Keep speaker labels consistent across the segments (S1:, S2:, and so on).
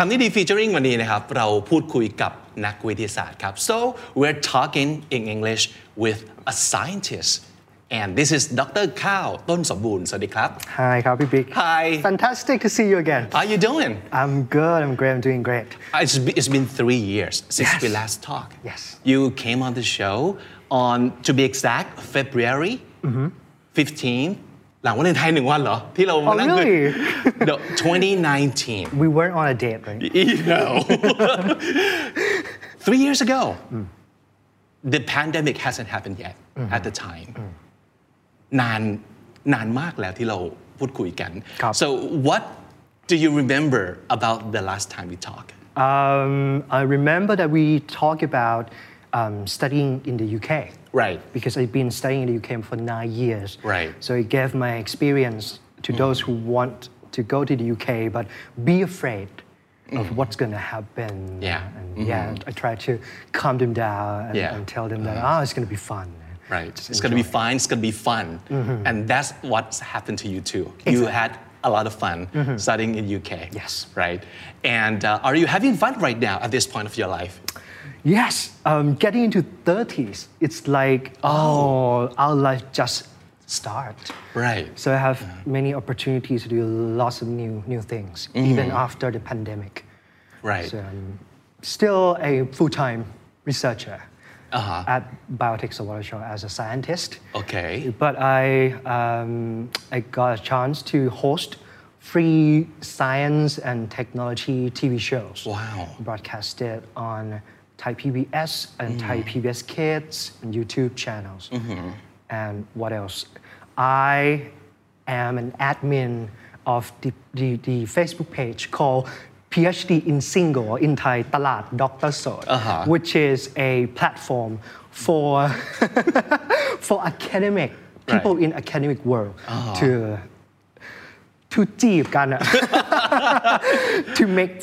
S1: คำนี้ดี featuring วันนี้นะครับ เราพูดคุยกับนักวิทยาศาสตร์ครับ so we're talking in English with a scientist and this is Dr. ข้าวต้นสมบูรณ์สวัสดีครับ
S2: Hi, Copy Big.
S1: Hi.
S2: Fantastic to see you again.
S1: how you doing
S2: I'm good. I'm great. I'm doing great.
S1: Uh, It's been, it's been three years since
S2: Yes.
S1: we last talked.
S2: Yes.
S1: You came on the show on, to be exact, February
S2: Mm-hmm.
S1: 15 หลังวันเลนไทน์หนึ่งวันเหรอ ที่เรามานั่งคุย
S2: Oh, really?
S1: No, 2019.
S2: We weren't on a date, right?
S1: You know. Three years ago,
S2: Mm.
S1: the pandemic hasn't happened yet
S2: Mm-hmm.
S1: at the time. นานนานมากแล้วที่เราพูดคุยกัน
S2: ครับ
S1: So what do you remember about the last time we talked?
S2: Um, I remember that we talked about um, studying in the UK.
S1: Right.
S2: Because I've been studying in the UK for nine years.
S1: Right.
S2: So it gave my experience to mm. those who want to go to the UK but be afraid of mm. what's going to happen.
S1: Yeah.
S2: And mm-hmm. yeah, I try to calm them down and,
S1: Yeah.
S2: and tell them that, mm-hmm. oh, it's going to be fun.
S1: Right.
S2: Just
S1: It's going to be fine. It's going to be fun. Mm-hmm. And that's what's happened to you too. You had a lot of fun studying in UK.
S2: Yes.
S1: Right. And uh, are you having fun right now at this point of your life?
S2: Yes, um, getting into 30s, it's like, oh, our life just start.
S1: Right.
S2: So I have many opportunities to do lots of new new things, even after the pandemic.
S1: Right.
S2: So I'm still a full-time researcher
S1: Uh-huh.
S2: at Biotech Sawara as a scientist.
S1: Okay.
S2: But I, um, I got a chance to host free science and technology TV shows.
S1: Wow.
S2: Broadcasted on Thai PBS and Thai PBS Kids and YouTube channels. And what else? I am an admin of the, the, the Facebook page called PhD in Single in Thai Talat Dr. Sod,
S1: Uh-huh.
S2: which is a platform for for academic people
S1: Right.
S2: in academic world to to จีบกันอะ to make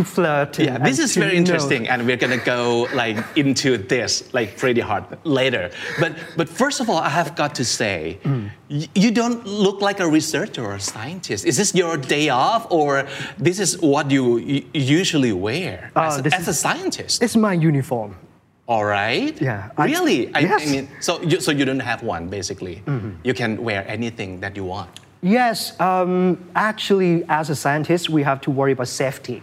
S2: to flirt
S1: Yeah, this is very
S2: know-
S1: interesting, and we're gonna go like into this like pretty hard later. But but first of all, I have got to say, y- you don't look like a researcher or a scientist. Is this your day off, or this is what you usually wear
S2: Uh,
S1: as, a- as a scientist?
S2: It's my uniform.
S1: All right.
S2: Yeah,
S1: Really? I, I
S2: yes.
S1: mean, so you, so you don't have one basically. You can wear anything that you want.
S2: Yes, um, actually, as a scientist, we have to worry about safety.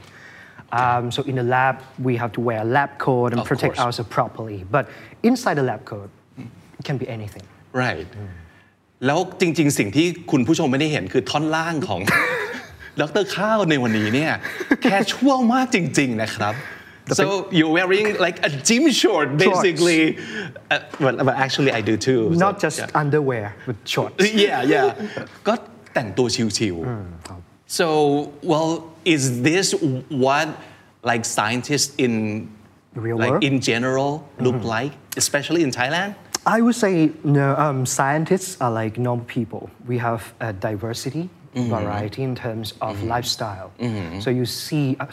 S2: Um, so in the lab, we have to wear a lab coat and
S1: Of
S2: protect
S1: course.
S2: ourselves properly. But inside the lab coat, it can be anything.
S1: right แล้วจริง ๆ สิ่งที่คุณผู้ชมไม่ได้เห็นคือท่อนล่างของดรข้าวในวันนี้เนี่ยแค่ชั่วมากจริง ๆ นะครับ so you're wearing like a gym short basically uh, well, but actually I do too so,
S2: Not just
S1: yeah.
S2: underwear, but shorts.
S1: yeah yeah ก็แต่งตัวชิวๆ so well is this what like scientists in
S2: real
S1: like
S2: world?
S1: in general look mm-hmm. like especially in Thailand
S2: I would say no. Um, scientists are like normal people. We have a diversity, mm-hmm. variety in terms of mm-hmm. lifestyle. So you see a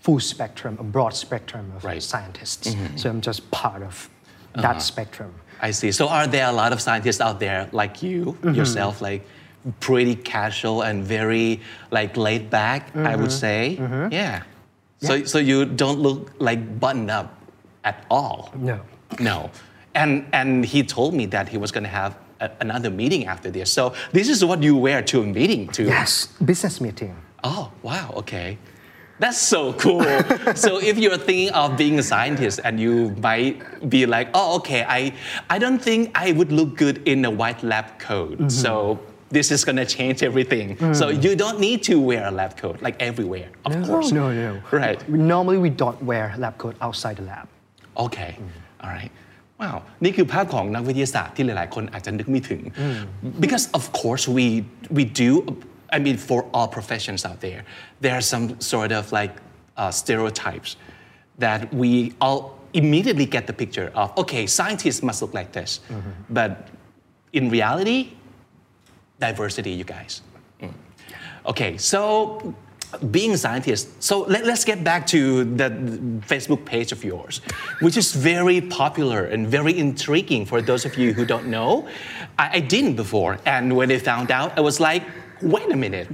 S2: full spectrum, a broad spectrum of
S1: Right.
S2: scientists. So I'm just part of that uh-huh. spectrum.
S1: I see. So are there a lot of scientists out there like you yourself, like pretty casual and very like laid back? I would mm-hmm. say, mm-hmm. yeah. So so you don't look like buttoned up at all.
S2: No.
S1: No. And and he told me that he was going to have a, another meeting after this. So this is what you wear to a meeting too.
S2: Yes, business meeting.
S1: Oh, wow, okay. That's so cool. so if you're thinking of being a scientist and you might be like, oh, okay, I, I don't think I would look good in a white lab coat. Mm-hmm. So this is gonna change everything. So you don't need to wear a lab coat like everywhere, of
S2: No,
S1: course.
S2: no, no.
S1: Right.
S2: Normally, we don't wear lab coat outside the lab.
S1: Okay. All right. Wow. นี่คือภาพของนักวิทยาศาสตร์ที่หลาย ๆ คนอาจจะนึกไม่ถึง because of course we we do I mean for all professions out there there are some sort of like uh, stereotypes that we all immediately get the picture of okay scientists must look like this but in reality diversity you guys. Mm. okay so being a scientist so let, let's get back to the facebook page of yours which is very popular and very intriguing for those of you who don't know. I, I didn't before and when i found out i was like wait a minute.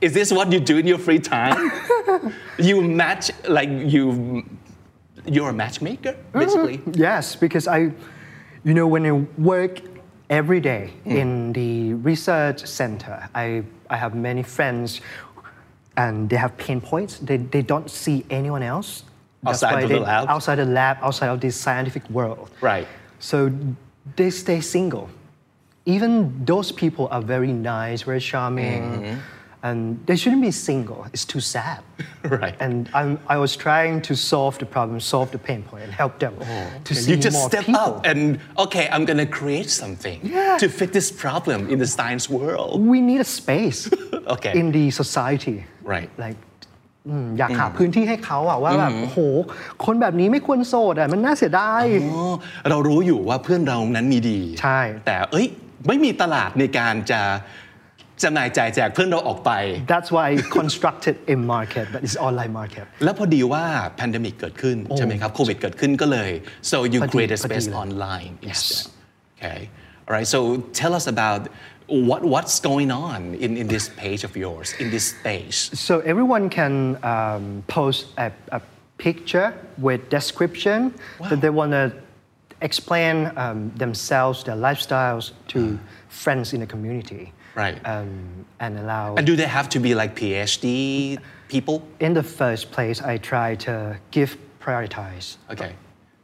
S1: Is this what you do in your free time? You match like you you're a matchmaker basically?
S2: Yes, because I, you know, when I work every day
S1: Hmm.
S2: in the research center, I, I have many friends and they have pain points. They, they don't see anyone else.
S1: Outside the
S2: they-
S1: lab?
S2: Outside the lab, outside of this scientific world.
S1: Right.
S2: So they stay single. Even those people are very nice, very charming,
S1: Mm-hmm
S2: and they shouldn't be single. It's too sad.
S1: Right.
S2: And I'm, I was trying to solve the problem, solve the pain point, and help them to see
S1: you just
S2: more
S1: step
S2: people.
S1: up and okay i'm gonna create something
S2: Yeah.
S1: to fit this problem in the science world
S2: we need a space
S1: Okay.
S2: in the society
S1: Right.
S2: like อืมอยากหาพื้นที่ให้เขาอะว่าแบบโอ้โห คนแบบนี้ไม่ควรโสดอะมันน่าเสียดาย
S1: อ๋อเรารู้อยู่ว่าเพื่อนเรานั้นมีดี
S2: ใช่
S1: แต่เอ้ยไม่มีตลาดในการจะ จำหน่ายจ่ายแจกเพื่อนเราออกไป
S2: That's why I constructed a market but it's online market
S1: แล้วพอดีว่าแพนดมิกเกิดขึ้น ใช่ไหมครับโควิดเกิดขึ้นก็เลย so you
S2: พอดี
S1: create a
S2: พอดี
S1: space
S2: เลย
S1: online
S2: Yes.
S1: instead okay all right so tell us about what what's going on in, in this page of yours in this space
S2: So everyone can um, post a, a picture with description that they want to explain um, themselves, their lifestyles to friends in the community.
S1: Right.
S2: Um, and allow.
S1: and do they have to be like PhD people
S2: in the first place, I try to give prioritize
S1: okay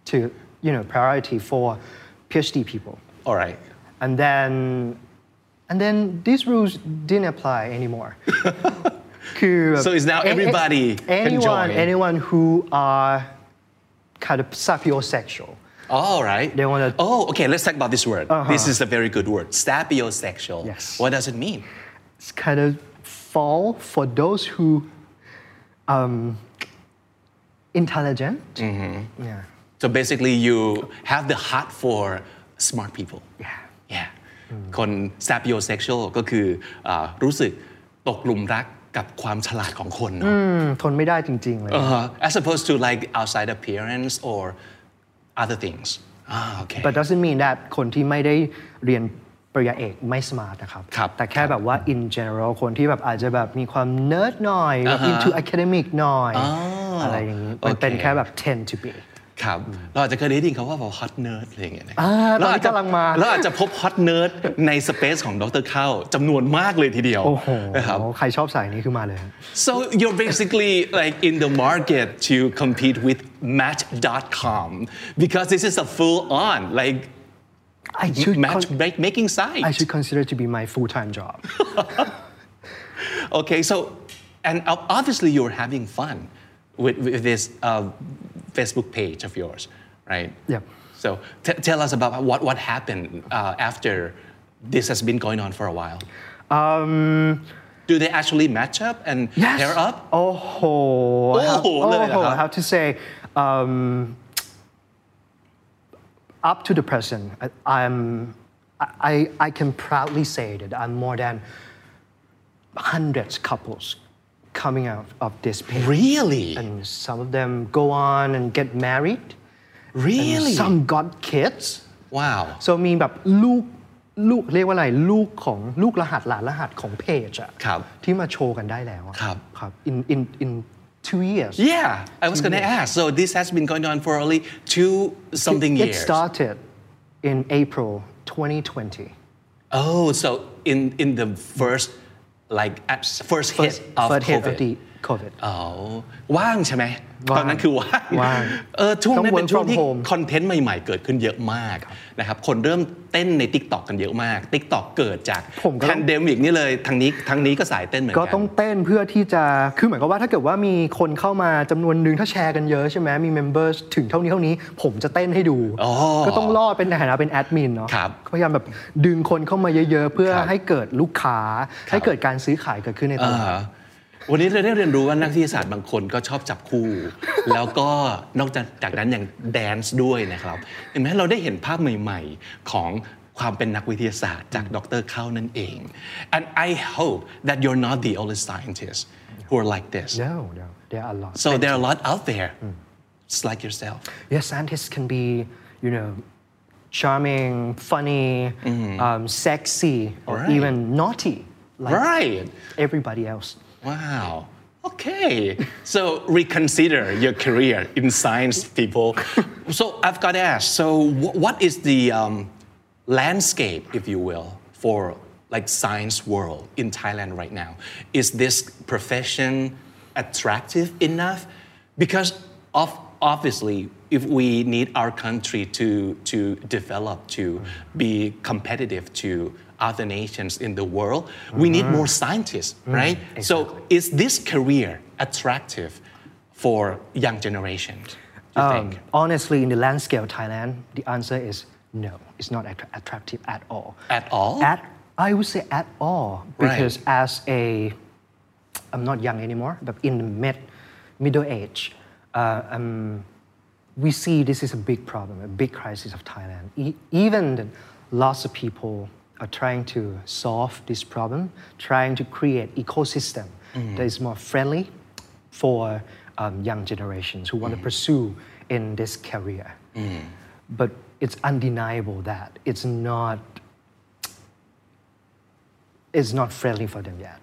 S2: to you know priority for PhD people,
S1: all right
S2: and then and then these rules didn't apply anymore.
S1: So it's now everybody can
S2: anyone
S1: join.
S2: anyone who are kind of sapiosexual.
S1: All right.
S2: They wanna-
S1: Oh, okay. Let's talk about this word.
S2: Uh-huh.
S1: This is a very good word. Sapiosexual.
S2: Yes.
S1: What does it mean?
S2: It's kind of fall for those who um, intelligent.
S1: Mm-hmm.
S2: Yeah.
S1: So basically, you have the heart for smart people.
S2: Yeah.
S1: Yeah. คน sapiosexual ก็คืออารู้สึกตกหลุมรักกับความฉลาดของคนเนอะ
S2: อืมทนไม่ได้จริง ๆ เลย
S1: Uh-huh. As opposed to like outside appearance or other things. Ah, okay.
S2: but doesn't mean that คนที่ไม่ได้เรียนปริญญาเอกไม่ smart นะครับ
S1: ครับ
S2: แต่แค่แบบว่า in general คนที่แบบอาจจะแบบมีความ nerd หน่อยแบบ
S1: อ่าฮะ
S2: into academic หน่อย
S1: อ๋ออ
S2: อะไรอย่างนี้ มันเป็น
S1: โอเค
S2: แค่แบบ tend to be
S1: ครับเราอาจจะเคยได้ยินเขาว่าแบบ hot nerd อะไรอย่างเงี้ยนะ
S2: อ่าตอนนี้
S1: เราอาจจะ
S2: กำลังมา
S1: เราอาจจะพบ hot nerd ใน space ของดรเข้าจำนวนมากเลยทีเดียว
S2: โอ้โห
S1: นะครับ
S2: ใครชอบสายนี้คือมาเลยฮะ
S1: So you're basically like in the market to compete with Match.com because this is a full on like
S2: I should con-
S1: matchmaking site.
S2: I should consider to be my full-time job
S1: Okay, so and ob- obviously you're having fun with, with this uh, Facebook page of yours, right?
S2: Yeah.
S1: So t- tell us about what, what happened uh, after this has been going on for a while.
S2: Um,
S1: do they actually match up and
S2: yes.
S1: pair up?
S2: Oh, oh, I have,
S1: oh, oh,
S2: I have to say, um, up to the present, I, am I, I can proudly say that I'm more than hundreds couples coming out of this page
S1: Really?
S2: and some of them go on and get married and
S1: Really?
S2: some got kids
S1: Wow.
S2: so มีแบบลูกลูกเรียกว่าอะไรลูกของลูกรหัสหลานรหัสของเพจอะ
S1: ครับ
S2: ที่มาโชว์กันได้แล้วอะ
S1: ครับ
S2: ครับ in in in two years
S1: Yeah, I was going to ask. So this has been going on for only two something
S2: it
S1: years.
S2: started in April 2020
S1: Oh, so in in the first like at first hit
S2: first
S1: of
S2: first hit
S1: COVID.
S2: of the COVID
S1: อ๋อว่างใช่ไหม
S2: ว่าง
S1: ตอนนั้นคือว่าง
S2: ว่าง
S1: เออช่วงนั้น
S2: ต้อง
S1: เป็นช่วง
S2: work
S1: ที่
S2: from home
S1: คอนเทนต์ใหม่ๆ เกิดขึ้นเยอะมากนะครับคนเริ่มเต้นใน t ิ k t o k กันเยอะมาก t ิ k t o k เกิดจาก
S2: ผมก็
S1: แพ
S2: ต้อง
S1: นเดมิกนี่เลยทางนี้ทางนี้ก็สายเต้นเหมือน
S2: ก็
S1: กัน
S2: ต้องเต้นเพื่อที่จะคือเหมือนกับว่าถ้าเกิดว่ามีคนเข้ามาจำนวนหนึ่งถ้าแชร์กันเยอะใช่ไหมมี members ถึงเท่านี้เท่านี้ ผมจะเต้นให้ดู
S1: อ๋อ
S2: ก็ต้องรอดเป็นในฐานะเป็นแอดมินเนาะ
S1: ครับ
S2: พยายามแบบดึงคนเข้ามาเยอะๆ เพื่อ
S1: ครับ
S2: ให้เกิดลูกค้า
S1: ครับ
S2: ให้เกิดการซื้อขายเกิดขึ้นในต
S1: อ่า
S2: ลาด
S1: ฮะ วันนี้เราได้เรียนรู้ว่านักวิทยาศาสตร์บางคนก็ชอบจับคู่ แล้วก็นอกจากจากนั้นอย่างแดนซ์ด้วยนะครับ เห็นไหมเราได้เห็นภาพใหม่ๆของความเป็นนักวิทยาศาสตร์จากดรเข้านั่นเอง and I hope that you're not the only scientist who are like this
S2: No, no, there are a lot.
S1: so there are a lot out there just like yourself
S2: Yes, scientists can be, you know, charming, funny, um, sexy, or
S1: Right.
S2: even naughty, like
S1: right
S2: everybody else.
S1: Wow. Okay. So reconsider your career in science, people. so I've got to ask. So wh- what is the um, landscape, if you will, for like science world in Thailand right now? Is this profession attractive enough? Because of obviously, if we need our country to to develop to be competitive to other nations in the world, we need more scientists, right? So is this career attractive for young generations? You
S2: Um,
S1: think?
S2: honestly, in the landscape of Thailand, the answer is no. It's not attra- attractive at all.
S1: At all?
S2: At I would say at all because as a I'm not young anymore, but in the mid middle age, uh, um, we see this is a big problem, a big crisis of Thailand. E- even lots of people are trying to solve this problem, trying to create ecosystem mm. that is more friendly for um, young generations who want to mm. pursue in this career. Mm. But it's undeniable that it's not it's not friendly for them yet.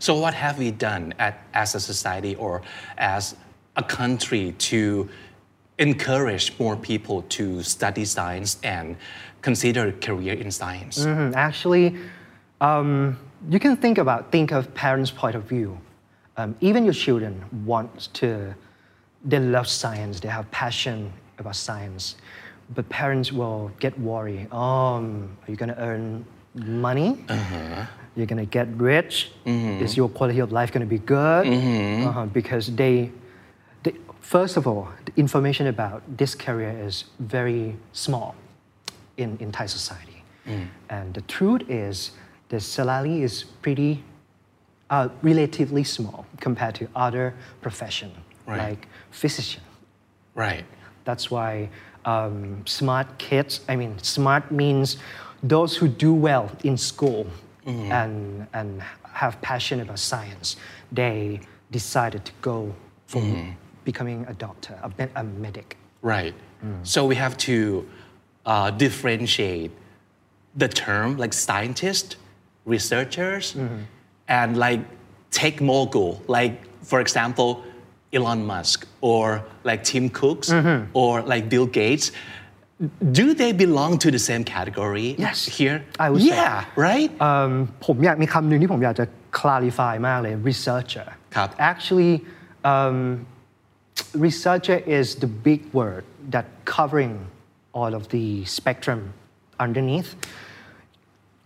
S1: So what have we done at, as a society or as a country to encourage more people to study science and consider a career in science?
S2: Mm, Actually, um, you can think about think of parents' point of view. Um, even your children want to, they love science, they have passion about science, but parents will get worried. Um, are you going to earn money? You're going to get rich. Is your quality of life going to be good? Uh-huh, because they, first of all, the information about this career is very small in, in Thai society. And the truth is, the salary is pretty, uh, relatively small compared to other profession
S1: Right.
S2: like physician.
S1: Right.
S2: That's why um, smart kids, I mean, smart means those who do well in school and, and have passion about science, they decided to go for becoming a doctor, a, med- a medic.
S1: Right. So we have to uh, differentiate the term like scientist, researchers, and like tech mogul, like for example, Elon Musk or like Tim Cooks or like Bill Gates. Do they belong to the same category
S2: Yes,
S1: here?
S2: I would say.
S1: yeah, right?
S2: เอิ่มผมอยากมีคำหนึ่งที่ผมอยากจะ clarify มากเลย researcher
S1: ครับ
S2: actually um, researcher is the big word that covering all of the spectrum underneath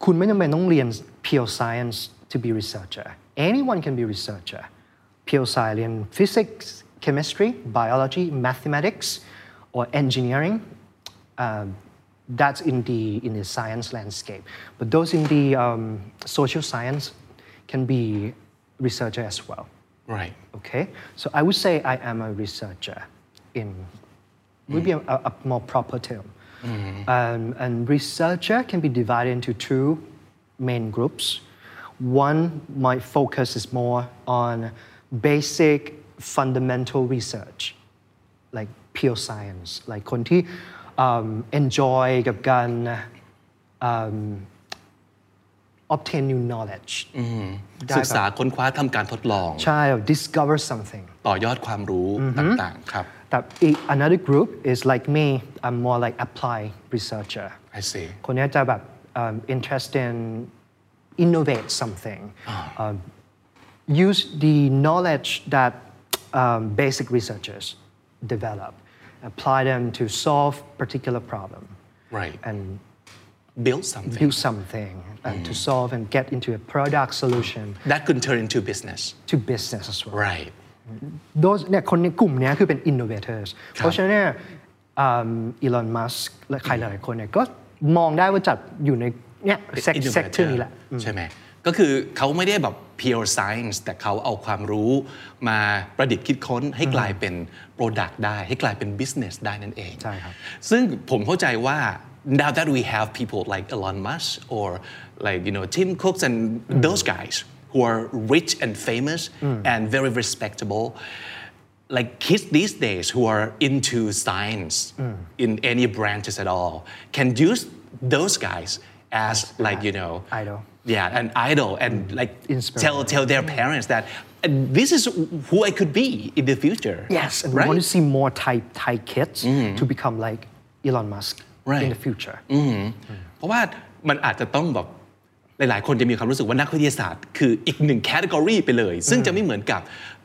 S2: คุณไม่จำเป็นต้องเรียน pure science to be researcher anyone can be researcher pure science เรียน physics chemistry biology mathematics or engineering um, that's in the in the science landscape. But those in the um, social science can be researcher as well.
S1: right.
S2: Okay, so I would say I am a researcher in would be a, a more proper term. Um, and researcher can be divided into two main groups. One, my focus is more on basic fundamental research, like pure science, like คนที่ um, enjoy กับการ um, obtain new knowledge ได้
S1: ศึก
S2: แบบ
S1: ษาค้นคว้าทำการทดลอง
S2: ใช่ discover something
S1: ต่อยอดความรู้ต่างๆ ครับ
S2: that i- another group is like me I'm more like applied researcher
S1: I see
S2: คนเนี้ยจะแบบ um, interested in innovate something um, use the knowledge that um, basic researchers develop apply them to solve particular problem
S1: right
S2: and
S1: build something
S2: build something and to solve and get into a product solution
S1: that could turn into business
S2: to business as well
S1: right
S2: those เนี่ยคนในกลุ่มเนี้ยคือเป็น innovators เพราะฉะนั้นเนี่ยอีลอนมัสและใครหลายๆคนเนี่ยก็มองได้ว่าจัดอยู่ในเนี่ย
S1: Innovator
S2: sector นี้แหละ
S1: ใช่ไหมก็คือเขาไม่ได้แบบ pure science แต่เขาเอาความรู้มาประดิษฐ์คิดค้นให้กลายเป็น product ได้ ให้กลายเป็น business ได้นั่นเอง
S2: ใช่ครับ
S1: ซึ่งผมเข้าใจว่า now that we have people like Elon Musk or like you know Tim Cooks and mm. those guys who are rich and famous mm. and very respectable like kids these days who are into science mm. in any branches at all can use those guys as like you know
S2: Idol.
S1: yeah an idol and like
S2: Inspiration.
S1: tell tell their parents that "Uh, this is who I could be in the future.
S2: Yes, and we want to see more Thai Thai kids to become like Elon Musk in
S1: Right.
S2: the future.
S1: เพราะว่ามันอาจจะต้องแบบหลายๆ คนจะมีความรู้สึกว่านักวิทยาศาสตร์คืออีกหนึ่งแคตตากรีไปเลย ซึ่งจะไม่เหมือนกับ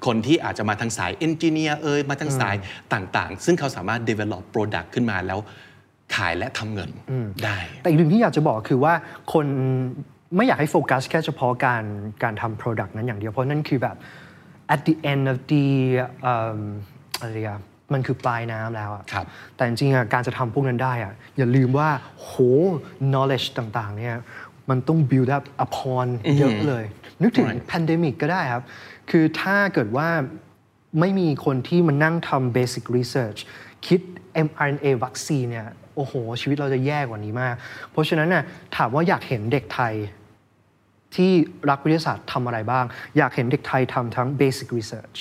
S1: คนที่อาจจะมาทางสายเอนจิเนียร์เอ่ยมาทางสายต่างๆ ซึ่งเขาสามารถ develop product ขึ้นมาแล้วขายและทำเงินได้
S2: แต่อีกหนึ่งที่อยากจะบอกคือว่าคนไม่อยากให้โฟกัสแค่เฉพาะการการทำ product นั้นอย่างเดียว เพราะนั่นคือแบบ at the end of the เอิ่มอะไรอะ มันคือปลายน้ำแล้วอะ
S1: ครับ
S2: แต่จริงๆอะการจะทำพวกนั้นได้อะอย่าลืมว่าโห knowledge ต่างๆเนี่ยมันต้อง build up upon เยอะเลย นึกถึง
S1: Right.
S2: pandemic ก็ได้ครับ คือถ้าเกิดว่าไม่มีคนที่มานั่งทำ basic research คิด mRNA วัคซีนเนี่ยโอ้โห ชีวิตเราจะแย่กว่านี้มาก เพราะฉะนั้นน่ะถามว่าอยากเห็นเด็กไทยที่รักวิทยาศาสตร์ทำอะไรบ้าง อยากเห็นเด็กไทยทำทั้ง basic research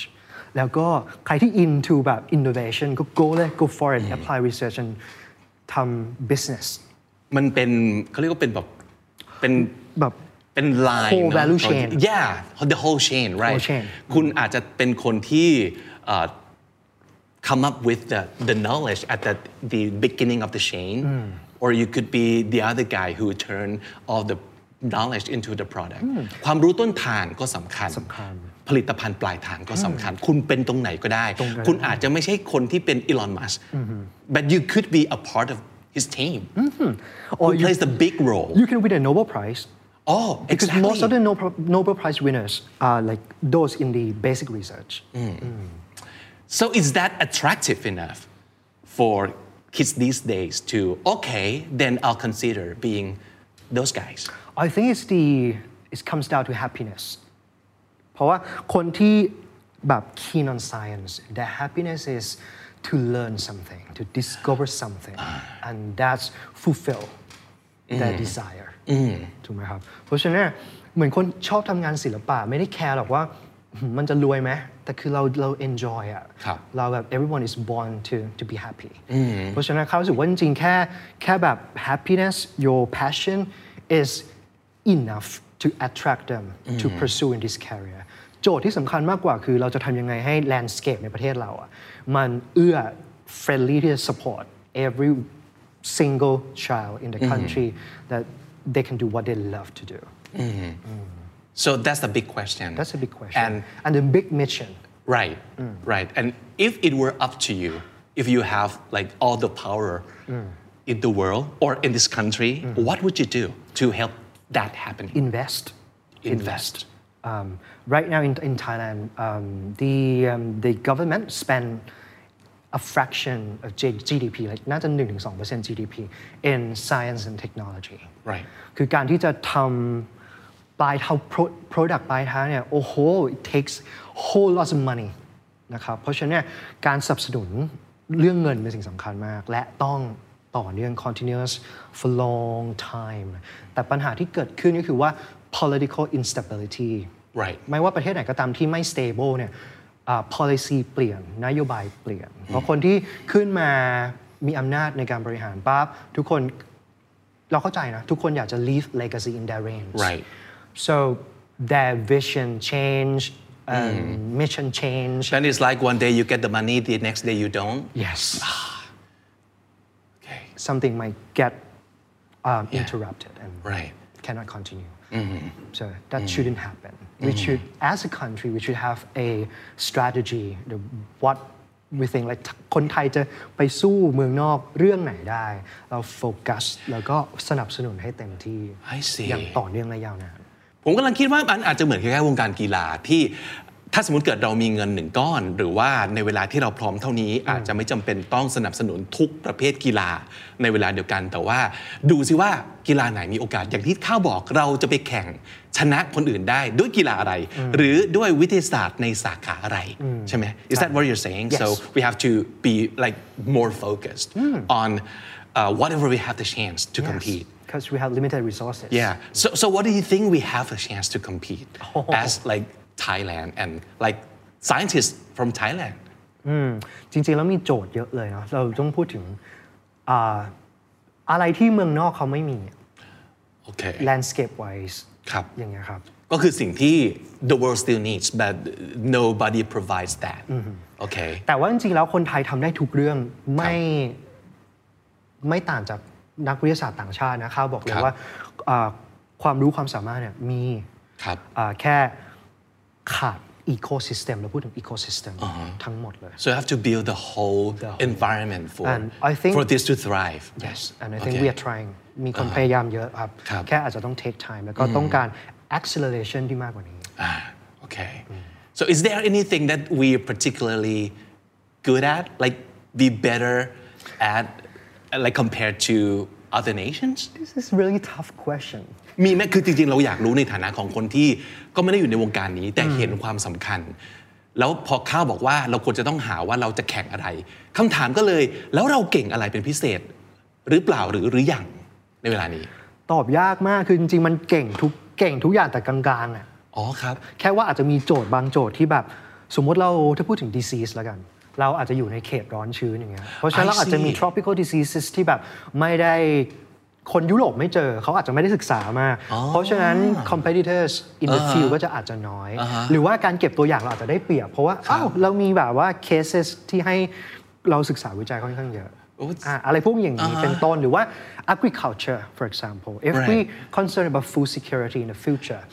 S2: แล้วก็ใครที่ into แบบ innovation ก็ go เลย go for it apply research and ทำ business
S1: มันเป็นเขาเรียกว่าเป็นแบบเป็น
S2: แบบ
S1: เป็น line
S2: Whole
S1: เนอะ
S2: value chain
S1: yeah the whole chain right
S2: Whole chain
S1: คุณอาจจะเป็นคนที่เอ่อ come up with the, the knowledge at the, the beginning of the chain or you could be the other guy who turn all the knowledge into the product ความรู้ต้นทางก็สำคัญ
S2: สำคัญ
S1: ผลิตภัณฑ์ปลายทางก็สำคัญ คุณเป็นตรงไหนก็ได้
S2: ตรงไหน
S1: คุณอาจจะไม่ใช่คนที่เป็น Elon Musk but you could be a part of his team
S2: Or
S1: who
S2: you-
S1: plays the big role
S2: you can win a Nobel Prize
S1: oh
S2: Because
S1: exactly
S2: most of the Nobel, Nobel Prize winners are like those in the basic research.
S1: So is that attractive enough for kids these days to okay, then I'll consider being those guys.
S2: I think it's the it comes down to happiness เพ ราะว่าคนที่แบบ keen on science their happiness is to learn something to discover something and that's fulfill their desire ถูกไหมครับ เพราะฉะนั้นเหมือนคนชอบทำงานศิลปะไม่ได้แคร์หรอกว่าหืมมันจะรวยไหมแต่คือเราเรา enjoy อะ
S1: ครับ
S2: เราแบบ everyone is born to to be happy เพราะฉะนั้นเขารู้สึกว่าจริงๆ แค่แค่แบบ happiness your passion is enough to attract them to pursue in this career โจทย์ที่สำคัญมากกว่าคือเราจะทำยังไงให้ landscape ในประเทศเราอะมันเอื้อ friendly ที่จะ support every single child in the country that they can do what they love to do
S1: So that's the big question.
S2: that's a big question
S1: And
S2: and the big mission
S1: right, right. And if it were up to you, if you have like all the power in the world or in this country, what would you do to help that happen?
S2: invest
S1: Invest.
S2: Um, right now in, in Thailand, um, the, um, the government spend a fraction of G- GDP, like น่าจะ1-2% GDP in science and technology.
S1: Right.
S2: คือการที่จะทำปลายเท่า pro- product ปลายทางเนี่ยโอ้โห it takes whole lots of money นะครับ เพราะฉะนั้นเนี่ยการสนับสนุนเรื่องเงินเป็นสิ่งสำคัญมาก และต้องต่อเนื่อง continuous for long time แต่ปัญหาที่เกิดขึ้นก็คือว่า political instability
S1: Right.
S2: ไม่ว่าประเทศไหนก็ตามที่ไม่ stable เนี่ยอ่า policy เปลี่ยนนโยบายเปลี่ยน เพราะคนที่ขึ้นมามีอำนาจในการบริหารปั๊บทุกคนเราเข้าใจนะ ทุกคนอยากจะ leave legacy in their reigns
S1: Right.
S2: so their vision change um, mission change
S1: Then it's like one day you get the money, the next day you don't.
S2: yes
S1: Okay.
S2: something might get um,
S1: Yeah.
S2: interrupted and
S1: Right.
S2: cannot continue so that shouldn't happen we should as a country we should have a strategy the what we think like คนไทยจะไปสู้เมืองนอกเรื่องไหนได้ เราโฟกัสแล้วก็สนับสนุนให้เต็มที่
S1: I see
S2: อย่างต่อเนื่องและยาวนาน
S1: ผมกำลังคิดว่ามันอาจจะเหมือนคล้ายๆวงการกีฬาที่ ถ้าสมมติเกิดเรามีเงินหนึ่งก้อน หรือว่าในเวลาที่เราพร้อมเท่านี้อาจจะไม่จำเป็นต้องสนับสนุนทุกประเภทกีฬาในเวลาเดียวกัน แต่ว่าดูซิว่ากีฬาไหนมีโอกาสอย่างที่ข้าวบอกเราจะไปแข่งชนะคนอื่นได้ด้วยกีฬาอะไร หรือด้วยวิทยาศาสตร์ในสาขาอะไรใช่ไหม Is that what you're saying so
S2: Yes.
S1: we have to be like more focused on uh, whatever we have the chance to compete
S2: because we have limited resources
S1: Yeah. So, so what do you think we have a chance to compete as like Thailand and like scientists from Thailand?
S2: จริงๆ แล้วมีโจทย์เยอะเลยเนาะเราต้องพูดถึงอ่าอะไรที่เมืองนอกเขาไม่มี
S1: Okay.
S2: landscape wise
S1: ครับ
S2: อย่างเงี้ยครับ
S1: ก็คือสิ่งที่ the world still needs but nobody provides that. Okay.
S2: แต่ว่าจริงๆ แล้วคนไทยทำได้ทุกเรื่องไม่ไม่ต่างจากนักวิทยาศาสตร์ต่างชาตินะข้าวบอกเล
S1: ค
S2: ย
S1: รับ
S2: ว่าอ่าความรู้ความสามารถเนี่ยมี
S1: ครับ
S2: อ่าแค่ ขาด ecosystem เราพูดถึง ecosystem ทั้งหมดเลย
S1: So you have to build the whole,
S2: The whole-
S1: environment for
S2: And I think-
S1: for this to thrive.
S2: yes and I think
S1: Okay.
S2: we are trying มีคนพยายามเยอะครับ
S1: ครับ
S2: แค่อาจจะต้อง take time แล้วก็ต้องการ acceleration ที่มากกว่านี้
S1: Ah, okay. So is there anything that we're particularly good at, like be better at, like compared to other nations?
S2: This is really tough question
S1: มีไหมคือจริงๆ เราอยากรู้ในฐานะของคนที่ก็ไม่ได้อยู่ในวงการนี้ แต่เห็นความสำคัญ แล้วพอข้าวบอกว่าเราควรจะต้องหาว่าเราจะแข่งอะไรคำถามก็เลย แล้วเราเก่งอะไรเป็นพิเศษ หรือเปล่าหรือหรือยังในเวลานี้
S2: ตอบยากมากคือจริงๆมันเก่งทุกเก่งทุกอย่างแต่กลางๆอะ
S1: อ๋อครับ
S2: แค่ว่าอาจจะมีโจทย์บางโจทย์ที่แบบ สมมติเราถ้าพูดถึง disease แล้วกัน เราอาจจะอยู่ในเขตร้อนชื้นอย่างเงี้ยเพราะฉะนั้น
S1: I
S2: เราอาจจะมี
S1: see
S2: tropical diseases ที่แบบไม่ได้ คนยุโรปไม่เจอเขาอาจจะไม่ได้ศึกษามา เพราะฉะนั้น competitors in the field ก็จะอาจจะน้อย หรือว่าการเก็บตัวอย่างเราอาจจะได้เปรียบ เพราะว่าอ้าวเรามีแบบว่า cases ที่ให้เราศึกษาวิจัยค่อนข้างเยอะ
S1: โอ้
S2: อะอะไรพวกอย่างนี้เป็นต้นหรือว่า agriculture for example if we
S1: Right.
S2: concerned about food security in the future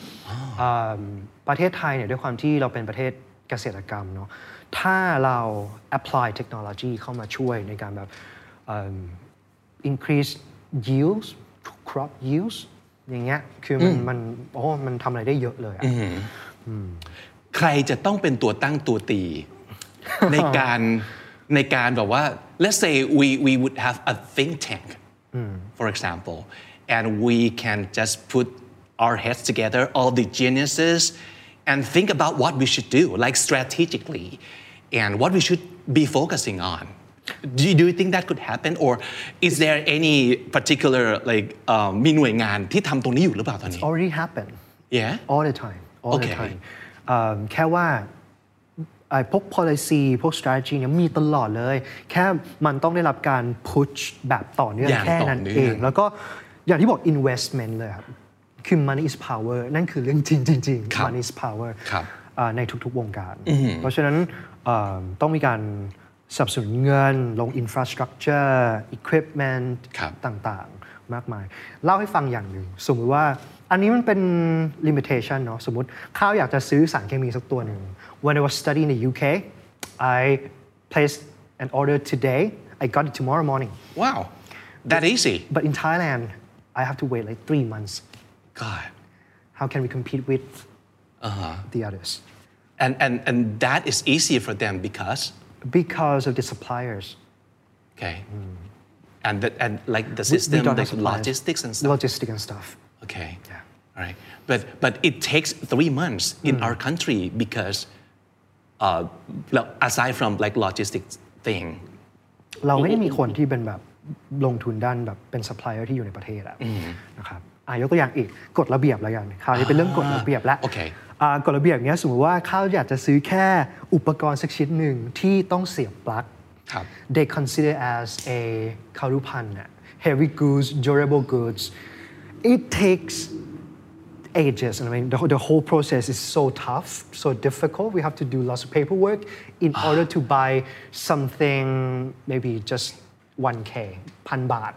S2: อืมประเทศไทยเนี่ยด้วยความที่เราเป็นประเทศเกษตรกรรมเนาะถ้าเรา apply technology เข้ามาช่วยในการแบบอืม increase yields crop yields อย่างเงี้ยคือมันมันโอ้มันทำอะไรได้เยอะเลยอะ
S1: ใครจะต้องเป็นตัวตั้งตัวตี ในการในการแบบว่า let's say we we would have a think tank for example and we can just put our heads together all the geniuses and think about what we should do like strategically and what we should be focusing on Do you, do you think that could happen or is there any particular like เอ่อมีหน่วยงานที่ทำตรงนี้อยู่หรือเปล่าตอนนี้
S2: already happen
S1: yeah
S2: all the time all the
S1: Okay.
S2: time เอิ่มแค่ว่าไอ้พวก policy พวก strategy เนี่ยมีตลอดเลย แค่มันต้องได้รับการ push แบบต่อเนื่อง
S1: อย่าง
S2: แค่นั้น
S1: ต่อเนื่
S2: เอ
S1: อง
S2: งแล้วก็อย่างที่บอก investment เลยครับ คือ money is power นั่นคือเรื่องจริงจริงๆ
S1: ครับ
S2: money is power
S1: ครับ
S2: อ่าในทุกๆวงการ เพราะฉะนั้นเอิ่มต้องมีการ สนับสนุนเงิน ลง infrastructure equipment
S1: ครับ
S2: ต่างๆ มากมาย เล่าให้ฟังอย่างหนึ่ง สมมติว่าอันนี้มันเป็น limitation เนาะสมมติข้าวอยากจะซื้อสารเคมีสักตัวหนึ่ง when I was studying in the UK I placed an order today I got it tomorrow morning
S1: wow that easy
S2: but in Thailand I have to wait like three months
S1: God
S2: how can we compete with the others
S1: and and and that is easier for them because
S2: because of the suppliers
S1: okay and the, and like the
S2: We- we
S1: system
S2: don't have
S1: like
S2: suppliers.
S1: logistics and stuff
S2: logistic and stuff
S1: okay
S2: Yeah.
S1: all right but but it takes three months in our country because uh lo- aside from like logistics thing
S2: เราไม่ได้มีคนที่เป็นแบบลงทุนด้านแบบเป็นซัพพลายเออร์ที่อยู่ในประเทศอะนะครับอ่ะยกตัวอย่างอีกกฎระเบียบแล้วกันคราวนี้เป็นเรื่องกฎระเบียบแล้ว
S1: โอเค
S2: อ่า กฎระเบียบเนี้ยสมมติว่าข้าวอยากจะซื้อแค่อุปกรณ์สักชิ้นหนึ่งที่ต้องเสียบปลั๊ก
S1: ครับ
S2: they consider as a คารุพันธ์อะ heavy goods durable goods it takes ages and I mean the, the whole process is so tough so difficult we have to do lots of paperwork in order to buy something maybe just 1k พันบาท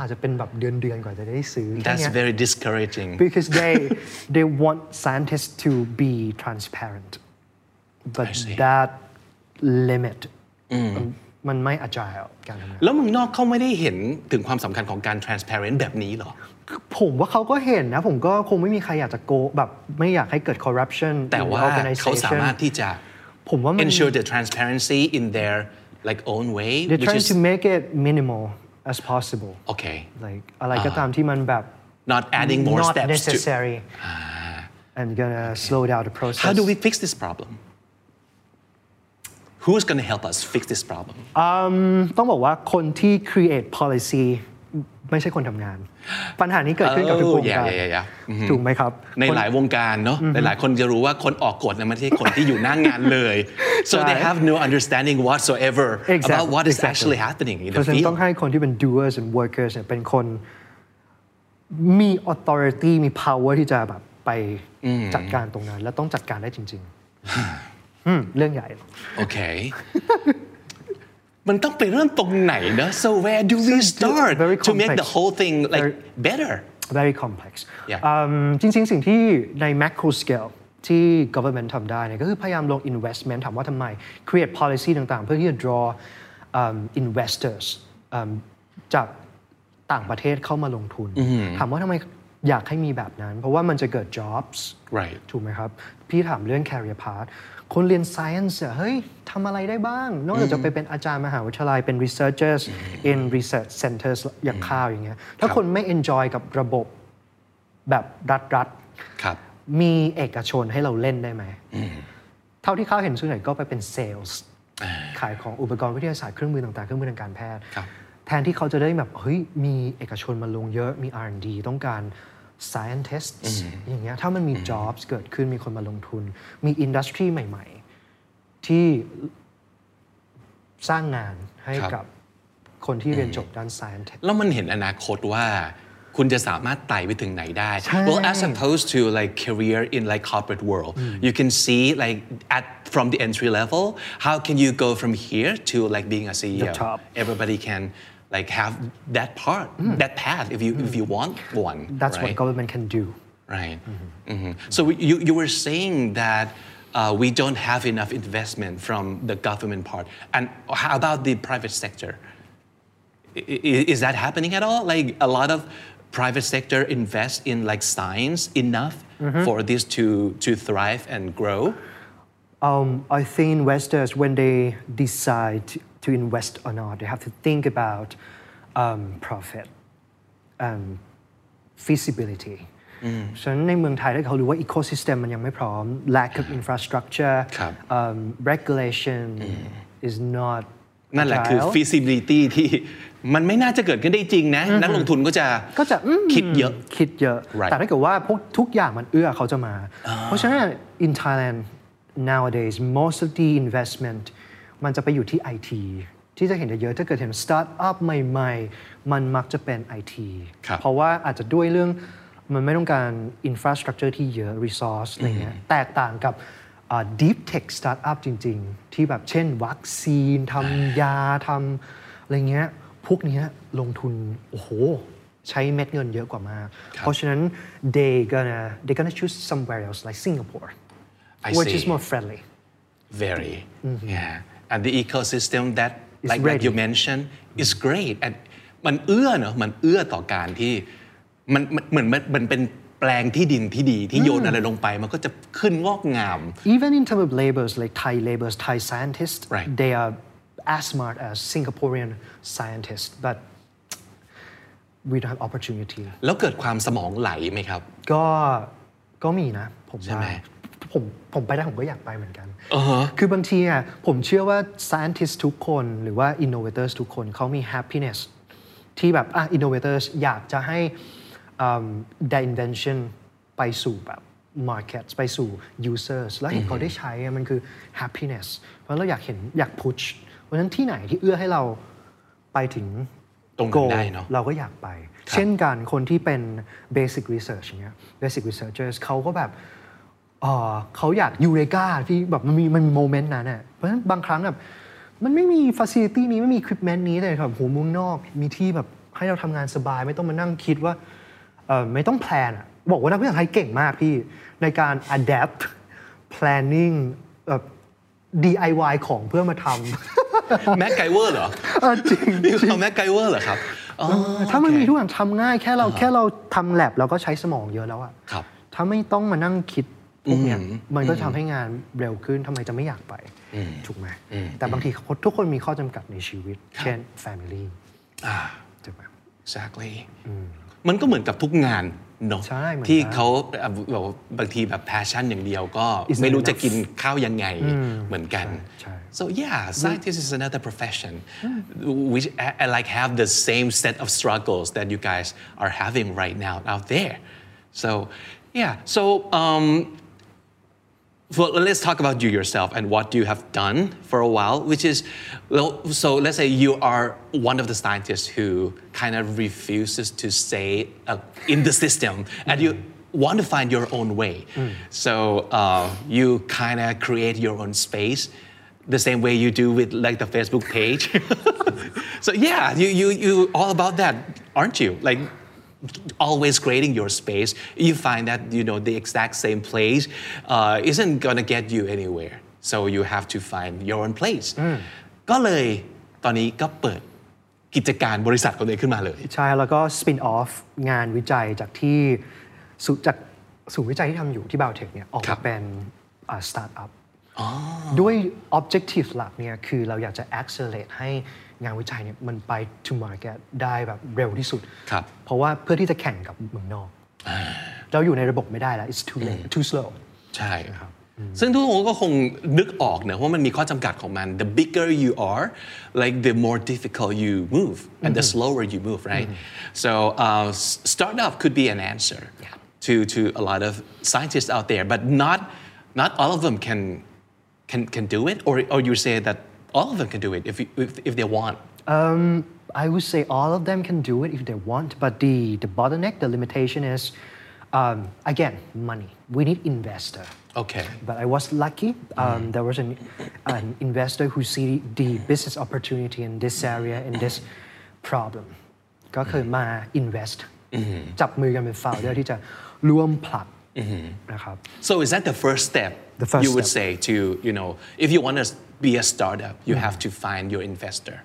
S2: อาจจะเป็นแบบเดือนเดือนๆกว่าจะได้ซื้อแค่
S1: that's
S2: เนี้ย
S1: very discouraging
S2: because they they want scientists to be transparent but
S1: I see.
S2: that limit um, มันไม่ agile การทำงาน
S1: แล้วเมึงนอกเขาไม่ได้เห็นถึงความสำคัญของการ transparent แบบนี้เหรอ
S2: ผมว่าเขาก็เห็นนะ ผมก็คงไม่มีใครอยากจะโกแบบไม่อยากให้เกิด corruption
S1: แต่
S2: in
S1: ว่า
S2: organization
S1: เขาสามารถที่จะ
S2: ผมว่ามัน
S1: ensure the transparency in their like own way
S2: they're
S1: which
S2: trying
S1: is
S2: to make it minimal as possible
S1: okay
S2: like อะไรก็ตามที่มันแบบ
S1: not adding more
S2: not
S1: steps to
S2: necessary and gonna slow down the process
S1: how do we fix this problem who's going to help us fix this problem
S2: ต้องบอกว่าคนที่ create policy ไม่ใช่คนทำงาน ปัญหานี้เกิดขึ้นกับทุกวงการ
S1: Oh, yeah, yeah, yeah.
S2: ถูกไหมครับ
S1: ในหลายวงการเนาะหลายๆคนจะรู้ว่าคนออกกฎเนี่ยไม่ใช่คนที่อยู่หน้างานเลย so
S2: ใช่
S1: they have no understanding whatsoever
S2: Exactly,
S1: about what is
S2: exactly.
S1: actually happening in
S2: เพ
S1: the
S2: ราะฉะนั้นต้อง
S1: field
S2: ให้คนที่เป็น doers and workers เนี่ยเป็นคนมี authority มี power ที่จะแบบไปจัดการตรงนั้น และต้องจัดการได้จริงๆอืมเรื่องใหญ่
S1: โอเค มันต้องไปเริ่มตรงไหนนะ so where do we start
S2: very
S1: to make the
S2: complex.
S1: whole thing like
S2: Very-
S1: better
S2: very complex
S1: Yeah.
S2: อืมจริงๆ สิ่งที่ใน macro scale ที่ government ทำได้เนี่ยก็คือพยายามลง investment ถามว่าทำไม create policy ต่างๆ เพื่อที่จะ draw um, investors um, จากต่างประเทศเข้ามาลงทุน ถามว่าทำไมอยากให้มีแบบนั้น เพราะว่ามันจะเกิด jobs
S1: right
S2: ถูกไหมครับ พี่ถามเรื่อง career path คนเรียน science อะเฮ้ยทำอะไรได้บ้าง นอกจากจะไปเป็นอาจารย์มหาวิทยาลัยเป็น researchers in research centers อย่างข้าวอย่างเงี้ยถ้า
S1: ครับ
S2: คนไม่ enjoy กับระบบแบบรัฐรัฐ
S1: ครับ
S2: ๆมีเอกชนให้เราเล่นได้ไหม เท่าที่ข้าวเห็นส่วนใหญ่ก็ไปเป็น sales ขายของอุปกรณ์วิทยาศาสตร์เครื่องมือต่างๆ เครื่องมือทางการแพทย์
S1: ครับ
S2: แทนที่เขาจะได้แบบเฮ้ยมีเอกชนมาลงเยอะมี R&D ต้องการ scientists อย่างเงี้ยถ้ามันมี jobs เกิดขึ้นมีคนมาลงทุน มี industry ใหม่ๆ ที่สร้างงานให้
S1: ครับ
S2: กับคนที่เรียนจบด้าน science
S1: แล้วมันเห็นอนาคตว่าคุณจะสามารถไต่ไปถึงไหนได้
S2: ใช่
S1: well as opposed to like career in like corporate world you can see like at from the entry level how can you go from here to like being a CEO
S2: The top.
S1: everybody can like have that part that path if you if you want one
S2: That's
S1: right?
S2: what government can do
S1: Right. Mhm. So you, you were saying that uh, we don't have enough investment from the government part. And how about the private sector? I- i- Is that happening at all? Like a lot of private sector invest in like science enough for this to, to thrive and grow?
S2: Um, I think investors, when they decide to, to invest or not, they have to think about um, profit and feasibility. ฉะนั้นในเมืองไทยถ้าเขารู้ว่า ecosystem มันยังไม่พร้อม lack of infrastructure
S1: ครับ
S2: um, regulation is not
S1: นั่นแหละคือ
S2: agile
S1: feasibility ที่มันไม่น่าจะเกิดขึ้นได้จริงนะ นักลงทุนก็จะ
S2: ก็จะอืม
S1: คิดเยอะ
S2: คิดเยอะ
S1: Right.
S2: แต่ถ้าเกิดว่าพวกทุกอย่างมันเอื้อเขาจะมา เพราะฉะนั้น in Thailand nowadays most of the investment มันจะไปอยู่ที่ IT ที่จะเห็นเยอะๆถ้าเกิดเห็น start up ใหม่ ๆ มันมักจะเป็น IT
S1: ครับ
S2: เพราะว่าอาจจะด้วยเรื่องมันไม่ต้องการ infrastructure ที่เยอะ resource อะไรเงี้ยแตกต่างกับอ่า deep tech startup จริง ๆ ที่แบบเช่น วัคซีนทำยาทำอะไรเงี้ยพวกเนี้ยลงทุน โอ้โห ใช้เม็ดเงินเยอะกว่ามาก เพราะฉะนั้น they gonna they gonna choose somewhere else like Singapore
S1: I
S2: which is
S1: see.
S2: more friendly
S1: Very. Yeah. And the ecosystem that,
S2: It's
S1: like, like you
S2: ready.
S1: mentioned, is great. And มันเอื้อเนอะมันเอื้อต่อการที่มันมันเหมือนมันมันเป็นแปลงที่ดินที่ดีที่โยนอะไรลงไปมันก็จะขึ้นงอกงาม
S2: even in terms of labors like Thai labors Thai scientists
S1: Right.
S2: they are as smart as Singaporean scientists but we don't have opportunity
S1: แล้วเกิดความสมองไหลไหมครับ
S2: ก็ก็มีนะผม
S1: ใช่ไหม
S2: ว่า ผมผมไปได้ผมก็อยากไปเหมือนกัน
S1: อ่าฮะ
S2: คือบางทีอะผมเชื่อว่า scientist ทุกคนหรือว่า innovators ทุกคนเขามี happiness ที่แบบอะ innovators อยากจะให้อืม their invention ไปสู่แบบ market ไปสู่ users แล้วเห็นเขาได้ใช้อะมันคือ happiness เพราะเราอยากเห็นอยาก push เพราะฉะนั้นที่ไหนที่เอื้อให้เราไปถึง
S1: ตรงนั้น
S2: goal
S1: ได้เนอะ
S2: เราก็อยากไป เช่นกันคนที่เป็น basic research อย่างเงี้ย basic researchers เขาก็แบบ เอ่อเขาอยากยูเรกาที่แบบมันมีมันมีโมเมนต์นั้นน่ะเพราะฉะนั้นบางครั้งแบบมันไม่มี facility นี้ไม่มี equipment นี้แต่แบบโหเมืองนอกมีที่แบบให้เราทำงานสบาย ไม่ต้องมานั่งคิดว่าเอ่อไม่ต้องแพลนอะบอกว่านักวิทยาศาสตร์ไทยเก่งมากพี่ ในการ adapt planning แบบ DIY ของเพื่อมาทำ
S1: แม็กไกเวอร์เหรอ
S2: เออจริง
S1: มีความแม็กไกเวอร์เหรอครับอ๋อ
S2: ถ้ามัน
S1: โอเค
S2: มีทุกอย่างทำง่ายแค่เราแค่เราทำแลบเราก็ใช้สมองเยอะแล้วอะ
S1: ครับ
S2: ถ้าไม่ต้องมานั่งคิด พวกเนี้ย
S1: อืม
S2: มันก็ทำให้งานเร็วขึ้นทำไมจะไม่อยากไปถูกไหมแต่บางทีทุกคนมีข้อจำกัดในชีวิต เช่น family
S1: อ่า
S2: ถูกไหม
S1: exactly มันก็เหมือนกับทุกงานเนาะ
S2: ใช่เหมือนกัน
S1: ที่เขาเอ่อแบบว่าบางทีแบบ passion อย่างเดียวก็
S2: Isn't
S1: ไม่รู้จะ
S2: enough
S1: กินข้าวยังไงเหมือนกัน
S2: ใช่
S1: so yeah scientist is another profession which I- I like have the same set of struggles that you guys are having right now out there so yeah so um, well, let's talk about you yourself and what you have done for a while, which is, well, so let's say you are one of the scientists who kind of refuses to stay uh, in the system and you want to find your own way. So uh, you kind of create your own space the same way you do with like the Facebook page. so yeah, you, you, you all about that, aren't you? Like always grading your space, you find that you know the exact same place uh, isn't gonna get you anywhere. So you have to find your own place. ก็เลยตอนนี้ก็เปิดกิจการบริษัทของตัวเองขึ้นมาเลย
S2: ใช่ แล้วก็สปินออฟงานวิจัยจากที่จากศูนย์วิจัยที่ทำอยู่ที่ไบโอเทคเนี่ยออกมาเป็นสตาร์ทอัพด้วย uh, objective หลักเนี่ยคือเราอยากจะ accelerate ให้ งานวิจัยเนี่ยมันไป to market ได้แบบเร็วที่สุด
S1: ครับ
S2: เพราะว่าเพื่อที่จะแข่งกับเมืองนอก เราอยู่ในระบบไม่ได้แล้ว it's too late too slow
S1: ใช่ครับ ซึ่งทุกคนก็คงนึกออกนะว่ามันมีข้อจำกัดของมัน the bigger you are like the more difficult you move and the slower you move right so uh, s- startup could be an answer to to a lot of scientists out there but not not all of them can can can do it or or you say that all of them can do it if you- if, if they want
S2: Um, I would say all of them can do it if they want, but the, the bottleneck, the limitation is, um, again, money. We need investor.
S1: okay
S2: But I was lucky. Um, There was an, an investor who see the business opportunity in this area, in this problem. ก็คือมา invest จับมือกันเป็น founder ที่จะร่วมผลักนะครับ
S1: So is that the first step
S2: The first
S1: you would
S2: step.
S1: say to, you know, if you want to be a startup, you have to find your investor.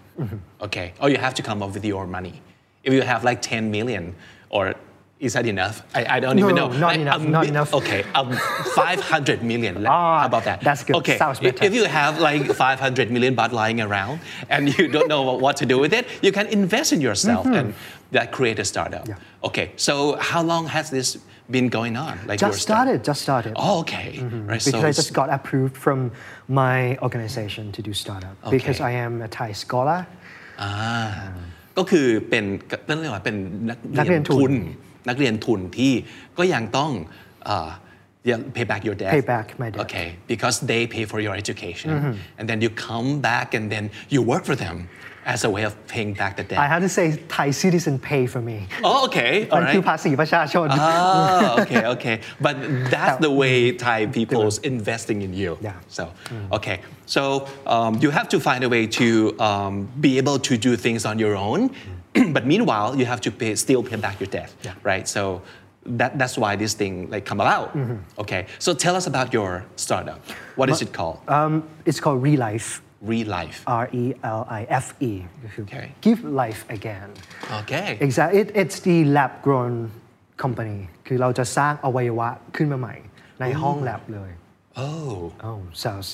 S1: Okay. Or you have to come up with your money. If you have like 10 million or is that enough? I, I don't
S2: No,
S1: even
S2: no,
S1: know.
S2: not
S1: Like,
S2: enough,
S1: um,
S2: not enough.
S1: Okay, um, 500 million. Like,
S2: Ah,
S1: How about that?
S2: that's good.
S1: Okay,
S2: Sounds
S1: if-
S2: better.
S1: If you have like 500 million baht lying around and you don't know what to do with it, you can invest in yourself and that create a startup.
S2: Mm-hmm. Yeah.
S1: Okay, so how long has this been going on? Like your
S2: Just
S1: startup?
S2: started, just started.
S1: Oh, okay. Right.
S2: because I
S1: it's-
S2: just got approved from my organization to do startup because
S1: Okay.
S2: I am a Thai scholar
S1: อ่าก็คือเป็นนั่นเรียกว่าเป็นนัก
S2: นักเรียนทุน
S1: นักเรียนทุนที่ก็ยังต้องเอ่อ yeah, pay back your debt
S2: Pay back my debt.
S1: okay because they pay for your education and then you come back and then you work for them as a way of paying back the debt
S2: I have to say Thai citizen pay for me
S1: oh okay
S2: มั
S1: all
S2: นคือ
S1: right
S2: ภาษีประชาชน
S1: Ah, okay, okay. But that's the way Thai people's investing in you.
S2: Yeah.
S1: So, okay. So um, you have to find a way to um, be able to do things on your own. but meanwhile, you have to pay, still pay back your debt,
S2: Yeah.
S1: right? So that, that's why this thing like come about. Okay. So tell us about your startup. What is it called?
S2: um, it's called Relife
S1: Relife.
S2: R E L I F E ก็คือ
S1: Okay.
S2: give life again
S1: Okay.
S2: exactly it, it's the lab grown company คือเราจะสร้างอวัยวะขึ้นมาใหม่ ในห้อง lab เลย
S1: Oh.
S2: oh sounds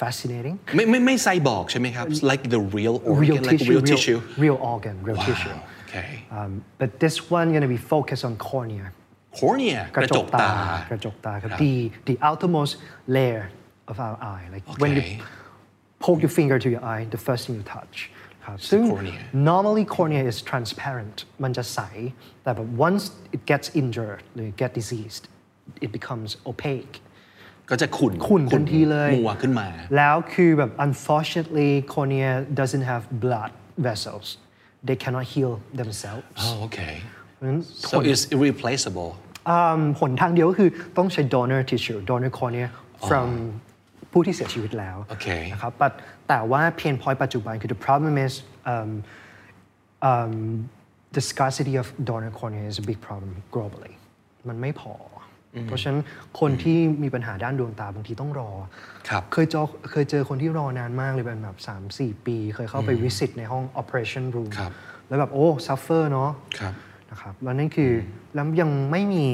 S2: fascinating
S1: ไม่ไม่ไม่ไซบอร์กใช่ไหมครับ Like the real organ,
S2: real
S1: like
S2: tissue
S1: real tissue.
S2: real organ real tissue
S1: Wow. Okay.
S2: um, but this one gonna be focused on cornea
S1: Cornea.
S2: กระจกตากระจกตาครับ the the outermost layer of our eye like when you
S1: Okay.
S2: poke your finger to your eye the first thing you touch ครับซึ่ง
S1: cornea.
S2: normally cornea is transparent มันจะใส แต่แบบ once it gets injured หรือ get diseased it becomes opaque
S1: ก็จะขุ่น
S2: ขุ่นทันทีเลย
S1: มัวขึ้นมา
S2: แล้วคือแบบ unfortunately cornea doesn't have blood vessels they cannot heal themselves
S1: Oh okay
S2: เพราะฉะนั้น
S1: so it's irreplaceable
S2: อืมผลทางเดียวก็คือต้องใช้ donor tissue donor cornea from ผู้ที่เสียชีวิตแล้ว
S1: โอเค
S2: นะครับ but แต่ว่า pain point ปัจจุบันคือ the problem is um, um, the scarcity of donor cornea is a big problem globally มันไม่พอ เพราะฉะนั้นคนที่มีปัญหาด้านดวงตาบางทีต้องรอ
S1: ครับ
S2: เคยเจอเคยเจอคนที่รอนานมากเลยเป็นแบบ3-4 ปี เคยเข้าไปวิสิตในห้อง operation room
S1: ครับ
S2: แล้วแบบโอ้ suffer เนาะ
S1: ครับ
S2: นะครับแล้วนั่นคือแล้วยังไม่มี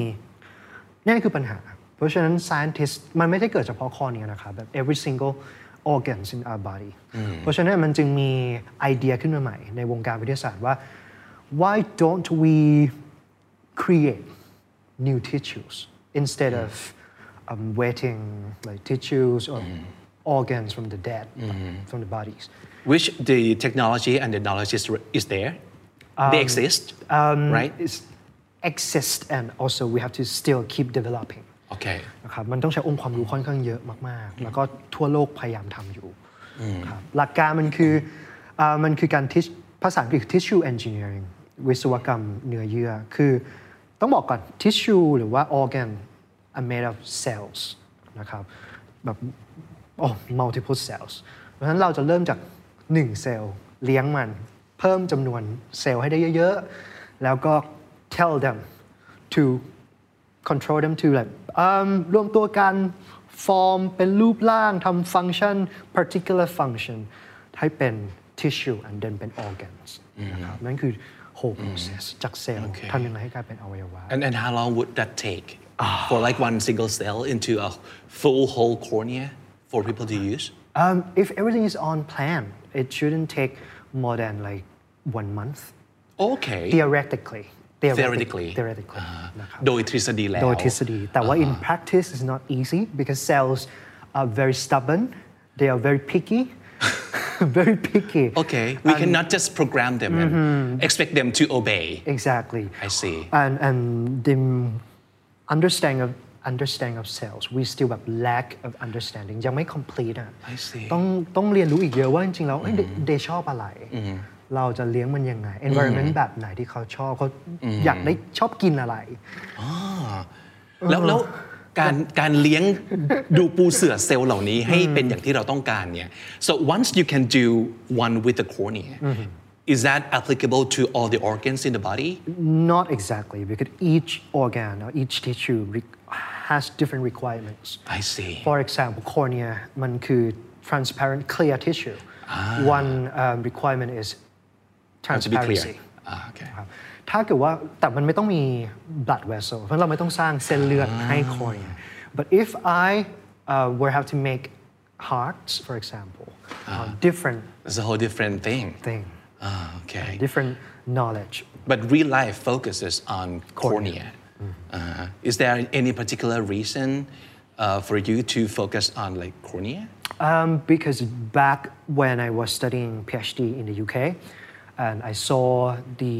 S2: นั่นคือปัญหา เพราะฉะนั้น scientist มันไม่ได้เกิดเฉพาะข้อนี้นะครับแบบ every single organs in our body เพราะฉะนั้นมันจึงมีไอเดียขึ้นมาใหม่ ในวงการวิทยาศาสตร์ว่า why don't we create new tissues instead of um, waiting like tissues or organs from the dead from the bodies
S1: which the technology and the knowledge is, is there they exist right
S2: it's exist and also we have to still keep developing
S1: okay
S2: นะครับมันต้องใช้องค์ความรู้ค่อนข้างเยอะมากๆ แล้วก็ทั่วโลกพยายามทำอยู่ครับหลักการมันคืออามันคือการ teach ภาษาอังกฤษ tissue engineering วิศวกรรมเนื้อเยื่อ คือต้องบอกก่อน tissue หรือว่า organ are made of cells นะครับแบบโอ้ multiple cells เพราะฉะนั้นเราจะเริ่มจาก 1 เซลล์เลี้ยงมัน เพิ่มจำนวนเซลล์ให้ได้เยอะ ๆ แล้วก็ tell them to control them to like อืมรวมตัวกัน form เป็นรูปร่างทำ function particular function ให้เป็น tissue and then เป็น organs นะครับนั่นคือ whole process จากเซลล์
S1: Okay.
S2: ทำยังไงให้กลายเป็นอวัยวะ
S1: and and how long would that take for like one single cell into a full whole cornea for people to use
S2: Um, if everything is on plan, it shouldn't take more than like one month.
S1: okay
S2: Theoretically.
S1: theoretically
S2: Theoretically.
S1: อ่า
S2: นะครับ
S1: โดยทฤษฎีแล้ว
S2: โดยทฤษฎีแต่ว่า in practice is not easy because cells are very stubborn they are very picky very picky
S1: okay we cannot just program them and expect them to obey
S2: exactly
S1: I see.
S2: and and the understanding of understanding of cells we still have lack of understanding ยังไม่ complete อ่ะ
S1: I see.
S2: ต้องต้องเรียนรู้อีกเยอะว่าจริงๆแล้วเอ้ยเดเดชอบอะไร เราจะเลี้ยงมันยังไง environment แบบไหนที่เขาชอบเขาอยากได้ชอบกินอะไร
S1: แล้วแล้วการการเลี้ยงดูปูเสือเซลล์เหล่านี้ให้เป็นอย่างที่เราต้องการเนี่ย so once you can do one with the cornea is that applicable to all the organs in the body
S2: Not exactly, because each organ or each tissue re- has different requirements.
S1: I see
S2: For example, cornea มันคือ transparent clear tissue. One um, requirement is transparency. Ah, uh, ถ้าเกิดว่าแต่มันไม่ต้องมี blood vessel เพราะเราไม่ต้องสร้างเส้นเลือดให้คน but if I uh, were have to make hearts for example uh, ah. different
S1: it's a whole different thing.
S2: thing.
S1: Ah, uh, okay.
S2: Different knowledge.
S1: But Relife focuses on cornea, mm. uh, is there any particular reason uh, for you to focus on like cornea?
S2: Um, because back when I was studying PhD in the UK and I saw the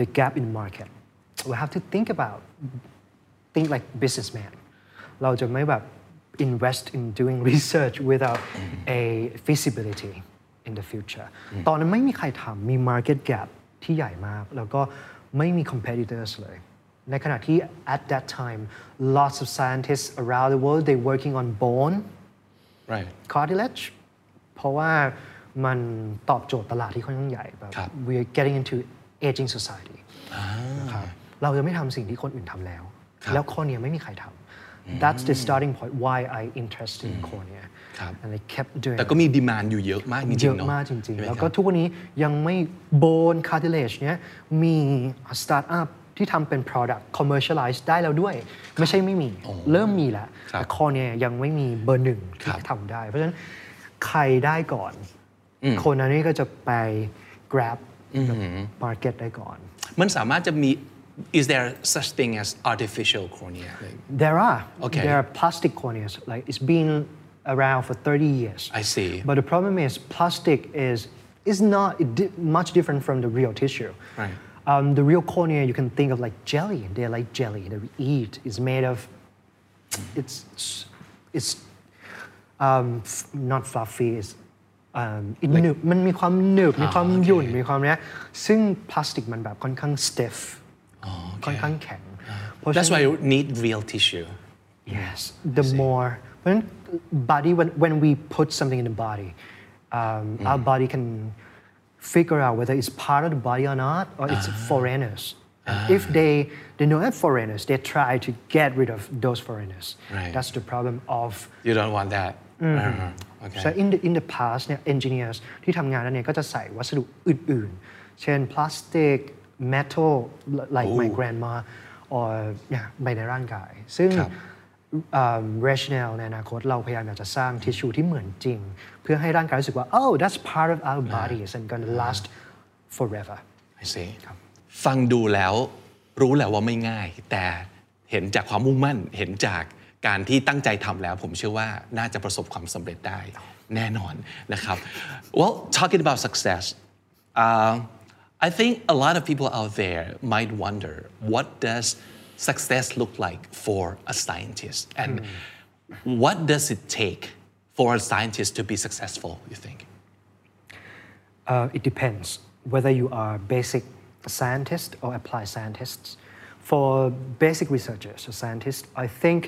S2: the gap in the market, we have to think about think like businessman. เราจะไม่แบบ invest in doing research without a feasibility in the future ตอนนั้นไม่มีใครทำมี market gap ที่ใหญ่มาก แล้วก็ไม่มี competitors เลย ในขณะที่ at that time lots of scientists around the world they working on bone
S1: right
S2: cartilage เพราะว่า มันตอบโจทย์ตลาดที่ค่อนข้างใหญ่แบบ
S1: ครับ
S2: we're getting into aging society นะครับเราจะไม่ทำสิ่งที่คนอื่นทำแล้ว
S1: ครับ
S2: แล้ว cornea ไม่มีใครทำ that's the starting point why I interested in cornea
S1: ครับ
S2: and I kept doing
S1: แต่ก็มีดีมานอยู่เยอะมากจริงๆ
S2: เยอะ
S1: เนาะ
S2: มากจริง
S1: ใช่ไห
S2: ๆ
S1: ม
S2: แล้ว
S1: ค
S2: ก็
S1: รับ
S2: ทุกวันนี้ยังไม่ bone cartilage เนี้ยมีสตาร์ทอัพที่ทำเป็น product commercialize ได้แล้วด้วย ไม่ใช่ไม่มี เริ่มมีแล้ว
S1: ครับ
S2: แต่ cornea ยังไม่มีเบอร์หนึ่ง
S1: ครั
S2: ที่
S1: บ
S2: ทำได้ เพราะฉะนั้นใครได้ก่อน คนนั้นนี่ก็จะไป grab market ได้ก่อน
S1: มันสามารถจะมี is there such thing as artificial cornea Like,
S2: There are.
S1: Okay.
S2: There are plastic corneas. Like it's been around for 30 years.
S1: I see.
S2: But the problem is plastic is is not di- much different from the real tissue.
S1: Right.
S2: Um, the real cornea you can think of like jelly. They're like jelly that we eat. It's made of. It's it's um, f- not fluffy. It's um, หนึบมันมีความหนึบมีความ
S1: อ่าโอเค
S2: หยุ่นมีความเนี้ยซึ่งพลาสติกมันแบบค่อนข้าง stiff ค่อนข้างแข็งเพราะฉะนั้น
S1: that's why you need real tissue
S2: Yes, the more when body when, when we put something in the body, um, our body can figure out whether it's part of the body or not, or it's foreigners. And if they they know that foreigners, they try to get rid of those foreigners.
S1: Right.
S2: That's the problem of
S1: you don't want that uh-huh. Okay
S2: so in the in the past เนี่ย engineers ที่ทำงานนั้นเนี่ยก็จะใส่วัสดุอื่นๆ เช่นพลาสติก metal like my grandma or เนี่ยไปในร่างกาย ซึ่ง
S1: ครับ
S2: เรชเนลในอนาคตเราพยายามอยากจะสร้างทิชชูที่เหมือนจริง เพื่อให้ร่างกายรู้สึกว่า oh that's part of our bodies and gonna last forever
S1: I see ฟังดูแล้วรู้แหละว่าไม่ง่าย แต่เห็นจากความมุ่งมั่นเห็นจาก การที่ตั้งใจทำแล้ว ผมเชื่อว่าน่าจะประสบความสำเร็จได้แน่นอนนะครับ well talking about success uh, I think a lot of people out there might wonder what does success look like for a scientist and what does it take for a scientist to be successful you think
S2: Uh, it depends whether you are basic scientist or applied scientists. For basic researchers or scientists, I think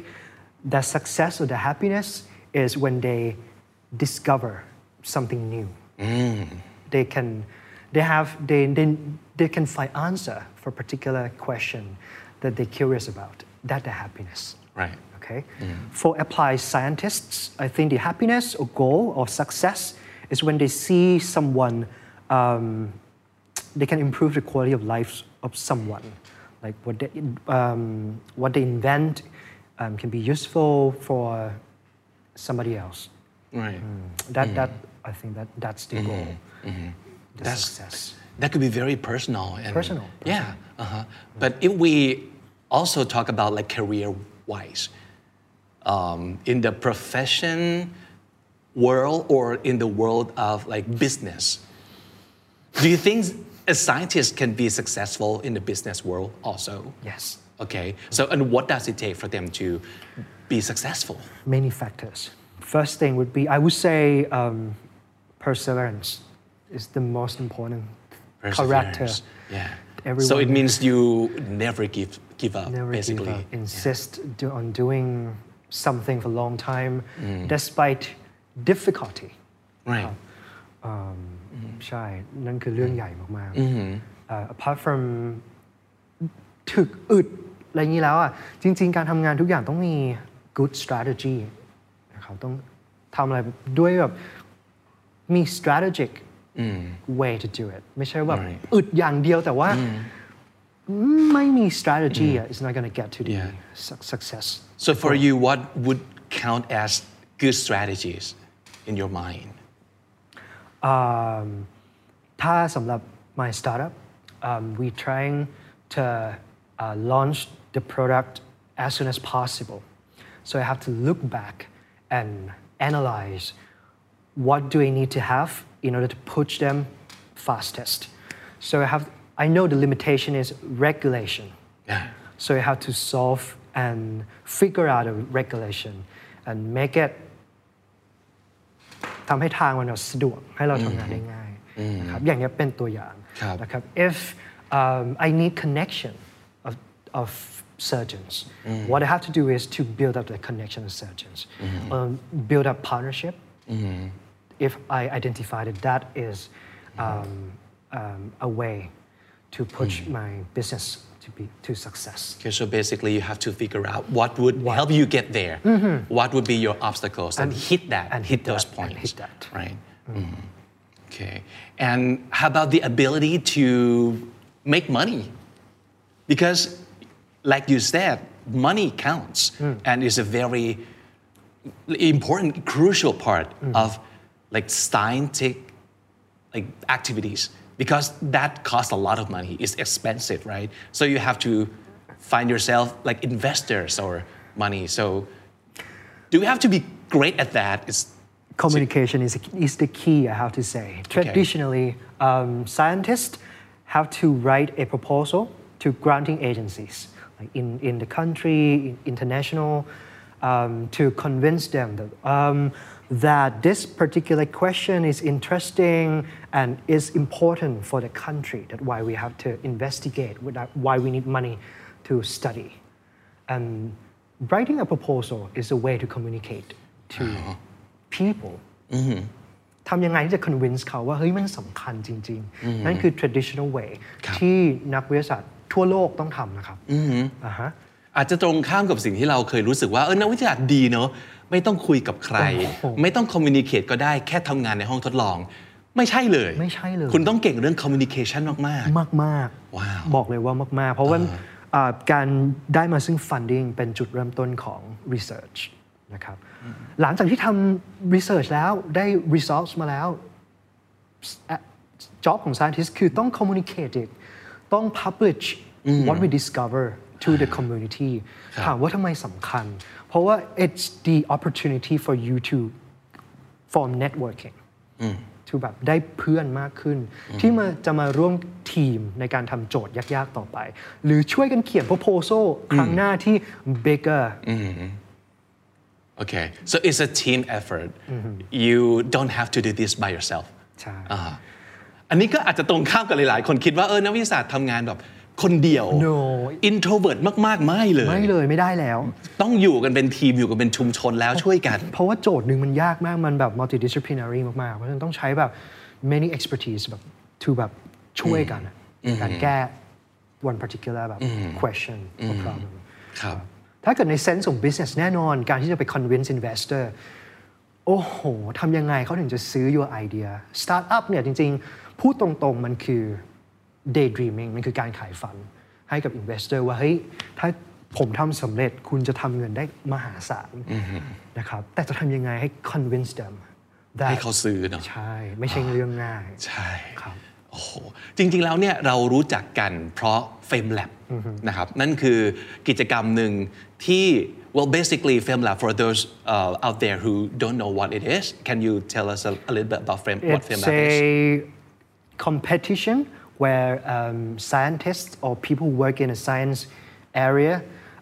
S2: the success or the happiness is when they discover something new. They can, they have, they, they, they can find answer for a particular question that they're curious about. That the happiness.
S1: right
S2: Okay. For applied scientists, I think the happiness or goal or success is when they see someone, um, they can improve the quality of life of someone. Like what they, um, what they invent um, can be useful for somebody else.
S1: right
S2: That, that I think that that's the goal. The
S1: That's-
S2: success.
S1: That could be very personal. And,
S2: Personal,
S1: Yeah. Uh-huh. But if we also talk about like career wise, um, in the profession world or in the world of like business, do you think a scientist can be successful in the business world also?
S2: Yes.
S1: Okay. So, and what does it take for them to be successful?
S2: many factors. First thing would be, I would say, um, perseverance is the most important character.
S1: Perseverance. Yeah. So
S2: Everyone-
S1: it means you never give give up,
S2: Never
S1: basically.
S2: give up. Insist do, on doing something for a long time, despite difficulty.
S1: Right.
S2: ใช่ นั่นคือเรื่องใหญ่มากๆเอ่อ apart from ถึกอึด อะไรอย่างนี้แล้วอะจริง ๆ การทำงานทุกอย่างต้องมี good strategy นะครับต้องทำอะไรด้วยแบบมี strategic way to do it ไม่ใช่แบบ
S1: Right.
S2: อึดอย่างเดียวแต่ว่าไม่มี strategy อะ it's not gonna get to the
S1: Yeah.
S2: su- success
S1: So for you, what would count as good strategies in your mind?
S2: ถ้าสำหรับ my startup um, we trying to uh, launch the product as soon as possible so I have to look back and analyze what do I need to have in order to push them fastest so I have I know the limitation is regulation
S1: Yeah.
S2: so you have to solve and figure out a regulation and make it ทำให้ทางมันสะดวกให้เราทำงานได้ง่ายนะครับอย่างนี้ยเป็นตัวอย่าง
S1: ครับ
S2: นะครับ if um, I need connection of, of surgeons. Mm-hmm. What I have to do is to build up the connection of surgeons. Mm-hmm. Um, build up partnership. Mm-hmm. If I identify that that is um, um, a way to push my business to be to success.
S1: Okay, so basically you have to figure out what would help you get there. What would be your obstacles and, hit that,
S2: and
S1: hit,
S2: hit
S1: those
S2: that, and
S1: points.
S2: hit that.
S1: Right. Okay. And how about the ability to make money? Because, like you said, money counts and is a very important, crucial part of like scientific like activities because that costs a lot of money. It's expensive, right? So you have to find yourself like investors or money. So do we have to be great at that? It's
S2: communication is, is the key, I have to say. Traditionally, um, scientists have to write a proposal to granting agencies, like in, in the country, in international, um, to convince them that, um, that this particular question is interesting and is important for the country. That's why we have to investigate, why we need money to study. And writing a proposal is a way to communicate to people ทำยังไงที่จะ convince เขาว่าเฮ้ยมันสำคัญจริง ๆ นั่นคือ traditional way ที่นักวิทยาศาสตร์ ทั่วโลกต้องทำนะครับอ่าฮะ
S1: อาจจะตรงข้ามกับสิ่งที่เราเคยรู้สึกว่าเออนักวิทยาศาสตร์ดีเนอะไม่ต้องคุยกับใคร
S2: โอ้โห
S1: ไม่ต้องคอมมิ n นิเค e ก็ได้แค่ทำงานในห้องทดลอง ไม่ใช่เลย
S2: ไม่ใช่เลย
S1: คุณต้องเก่งเรื่องคอมมิ n นิเคชันมาก
S2: มากมากๆ
S1: ว้าว
S2: บอกเลยว่ามาก ๆ เพราะว่าอ่าการได้มาซึ่ง funding เป็นจุดเริ่มต้นของ research นะครับหลังจากที่ทำ research แล้วได้ results มาแล้ว job ของ scientist คือต้อง communicate it ต้อง publish what we discover to the community ถามว่าทำไมสำคัญ เพราะว่า it's the opportunity for you to form networking to แบบได้เพื่อนมากขึ้น ที่มาจะมาร่วมทีมในการทำโจทย์ยากๆต่อไป หรือช่วยกันเขียน proposal ครั้งหน้าที่ bigger
S1: Okay so it's a team effort you don't have to do this by yourself
S2: ใช่
S1: อ่าอันนี้ก็อาจจะตรงข้ามกับหลาย ๆ คนคิดว่าเออนักวิทยาศาสตร์ทำงานแบบคนเดียว
S2: No
S1: introvert มาก ๆ ไม่เลย
S2: ไม่เลยไม่ได้แล้ว
S1: ต้องอยู่กันเป็นทีมอยู่กันเป็นชุมชนแล้วช่วยกัน
S2: เพราะว่าโจทย์หนึ่งมันยากมากมันแบบ multidisciplinary มาก ๆ เพราะฉะนั้นต้องใช้แบบ many expertise แบบ to แบบช่วยกันอะในการแก้ one particular แบบ question or problem
S1: ครับ
S2: ถ้าเกิดใน sense ของ business แน่นอนการที่จะไป convince investor โอ้โหทำยังไงเขาถึงจะซื้อ your idea startup เนี่ยจริง ๆ พูดตรงๆมันคือ daydreaming มันคือการขายฝันให้กับ investor ว่าเฮ้ยถ้าผมทำสำเร็จคุณจะทำเงินได้มหาศาลนะครับแต่จะทำยังไงให้ convince them that
S1: ให้เขาซื้อเนาะ
S2: ใช่ ไม่ใช่เรื่องง่าย
S1: ใช่
S2: ครับ
S1: โอ้โหจริง ๆ แล้วเนี่ยเรารู้จักกันเพราะ Fame Lab นะครับนั่นคือกิจกรรมหนึ่งที่ well basically Fame Lab for those uh, out there who don't know what it is can you tell us a, a little bit about Fame what Fame
S2: It's
S1: Lab is
S2: a competition where um, scientists or people who work in a science area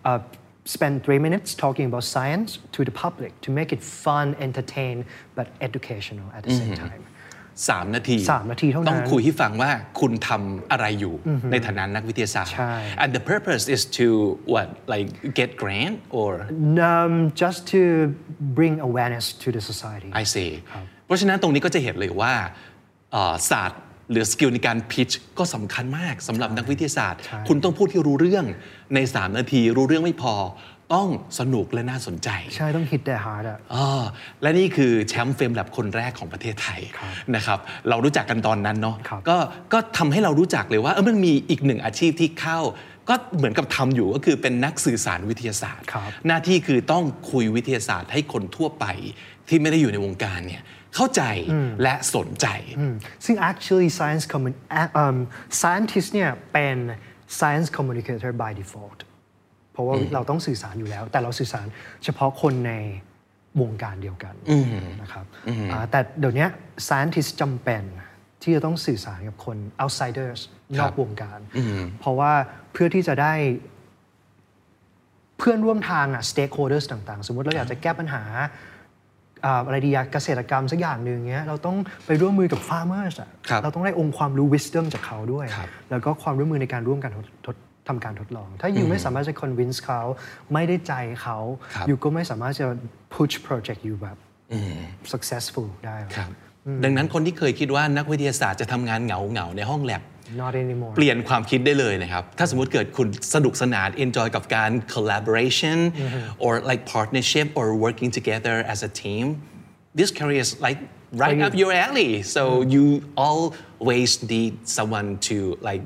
S2: uh, spend three minutes talking about science to the public to make it fun, entertain, but educational at the same time.
S1: สามนาที
S2: สามนาทีเท่านั้น
S1: ต้องคุยให้ฟังว่าคุณทำอะไรอยู่ในฐานะนักวิทยาศาสตร์
S2: ใช่
S1: and the purpose is to what like get grant or
S2: Um, just to bring awareness to the society.
S1: I see เพราะฉะนั้นตรงนี้ก็จะเห็นเลยว่าเอ่อศาสตร์ หรือสกิลในการพิชก็สำคัญมากสำหรับนักวิทยาศาสตร์
S2: ใช่
S1: คุณต้องพูดที่รู้เรื่องใน 3 นาที รู้เรื่องไม่พอ ต้องสนุกและน่าสนใจ
S2: ใช่ต้อง hit their heart อะ
S1: อ่าและนี่คือแชมป์เฟรมแลบคนแรกของประเทศไทยนะครับเรารู้จักกันตอนนั้นเนาะ
S2: ครับ
S1: ก็ก็ทำให้เรารู้จักเลยว่าเออมันมีอีกหนึ่งอาชีพที่เข้าก็เหมือนกับทำอยู่ก็คือเป็นนักสื่อสารวิทยาศาสตร์
S2: ครับ
S1: หน้าที่คือต้องคุยวิทยาศาสตร์ให้คนทั่วไปที่ไม่ได้อยู่ในวงการเนี่ย เข้าใจและสนใจ
S2: อืมซึ่ง actually science commun um, scientist เนี่ยเป็น science communicator by default เพราะว่าเราต้องสื่อสารอยู่แล้ว แต่เราสื่อสารเฉพาะคนในวงการเดียวกันนะครับอ่าแต่เดี๋ยวนี้ scientist จำเป็นที่จะต้องสื่อสารกับคน outsiders นอกวงการ เพราะว่าเพื่อที่จะได้เพื่อนร่วมทางอะ stakeholders ต่าง ๆ สมมติเราอยากจะแก้ปัญหา อ่าอะไรดีอะเกษตรกรรมสักอย่างหนึ่งเงี้ยเราต้องไปร่วมมือกับ farmers อะ
S1: ครับ
S2: เราต้องได้องค์ความรู้ wisdom จากเขาด้วย
S1: ครับ
S2: แล้วก็ความร่วมมือในการร่วมกันทดทดทำการทดลอง ถ้าอยู่ไม่สามารถจะ convince เขาไม่ได้ใจเขา
S1: ครับ
S2: อยู่ก็ไม่สามารถจะ push project อยู่แบบ successful ได้หรอก
S1: ครับดังนั้นคนที่เคยคิดว่านักวิทยาศาสตร์จะทำงานเหงาเหงาๆในห้องแลบ
S2: not anymore
S1: เปลี่ยนความคิดได้เลยนะครับ ถ้าสมมติเกิดคุณสนุกสนาน enjoy กับการ collaboration or like partnership or working together as a team this career is like right up your alley so you always need someone to like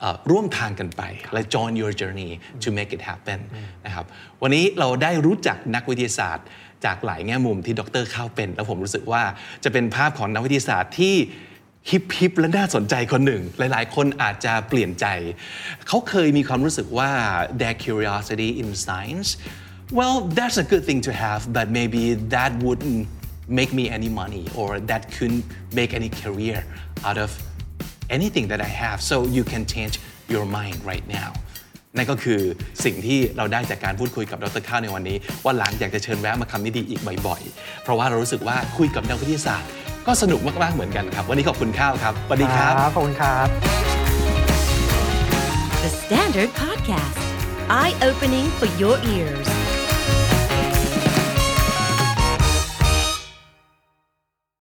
S1: เอ่อร่วมทางกันไปและ join your journey to make it happen นะครับวันนี้เราได้รู้จักนักวิทยาศาสตร์ จากหลายแง่มุมที่ดรข้าวเป็น แล้วผมรู้สึกว่าจะเป็นภาพของนักวิทยาศาสตร์ที่ ฮิปฮิปและน่าสนใจคนหนึ่ง หลายๆ คนอาจจะเปลี่ยนใจ เขาเคยมีความรู้สึกว่า their curiosity in science well that's a good thing to have but maybe that wouldn't make me any money or that couldn't make any career out of anything that I have so you can change your mind right now นั่นก็คือสิ่งที่เราได้จากการพูดคุยกับดรข้าวในวันนี้ ว่าหลังอยากจะเชิญแวะมาคำนี้ดีอีกบ่อยๆ เพราะว่าเรารู้สึกว่าคุยกับนักวิทยาศาสตร์ ก็สนุกมากๆเหมือนกันครับ วันนี้ขอบคุณข้าวครับสวัสดีครับ
S2: ขอบคุณครับ
S3: The Standard Podcast, eye opening for your ears.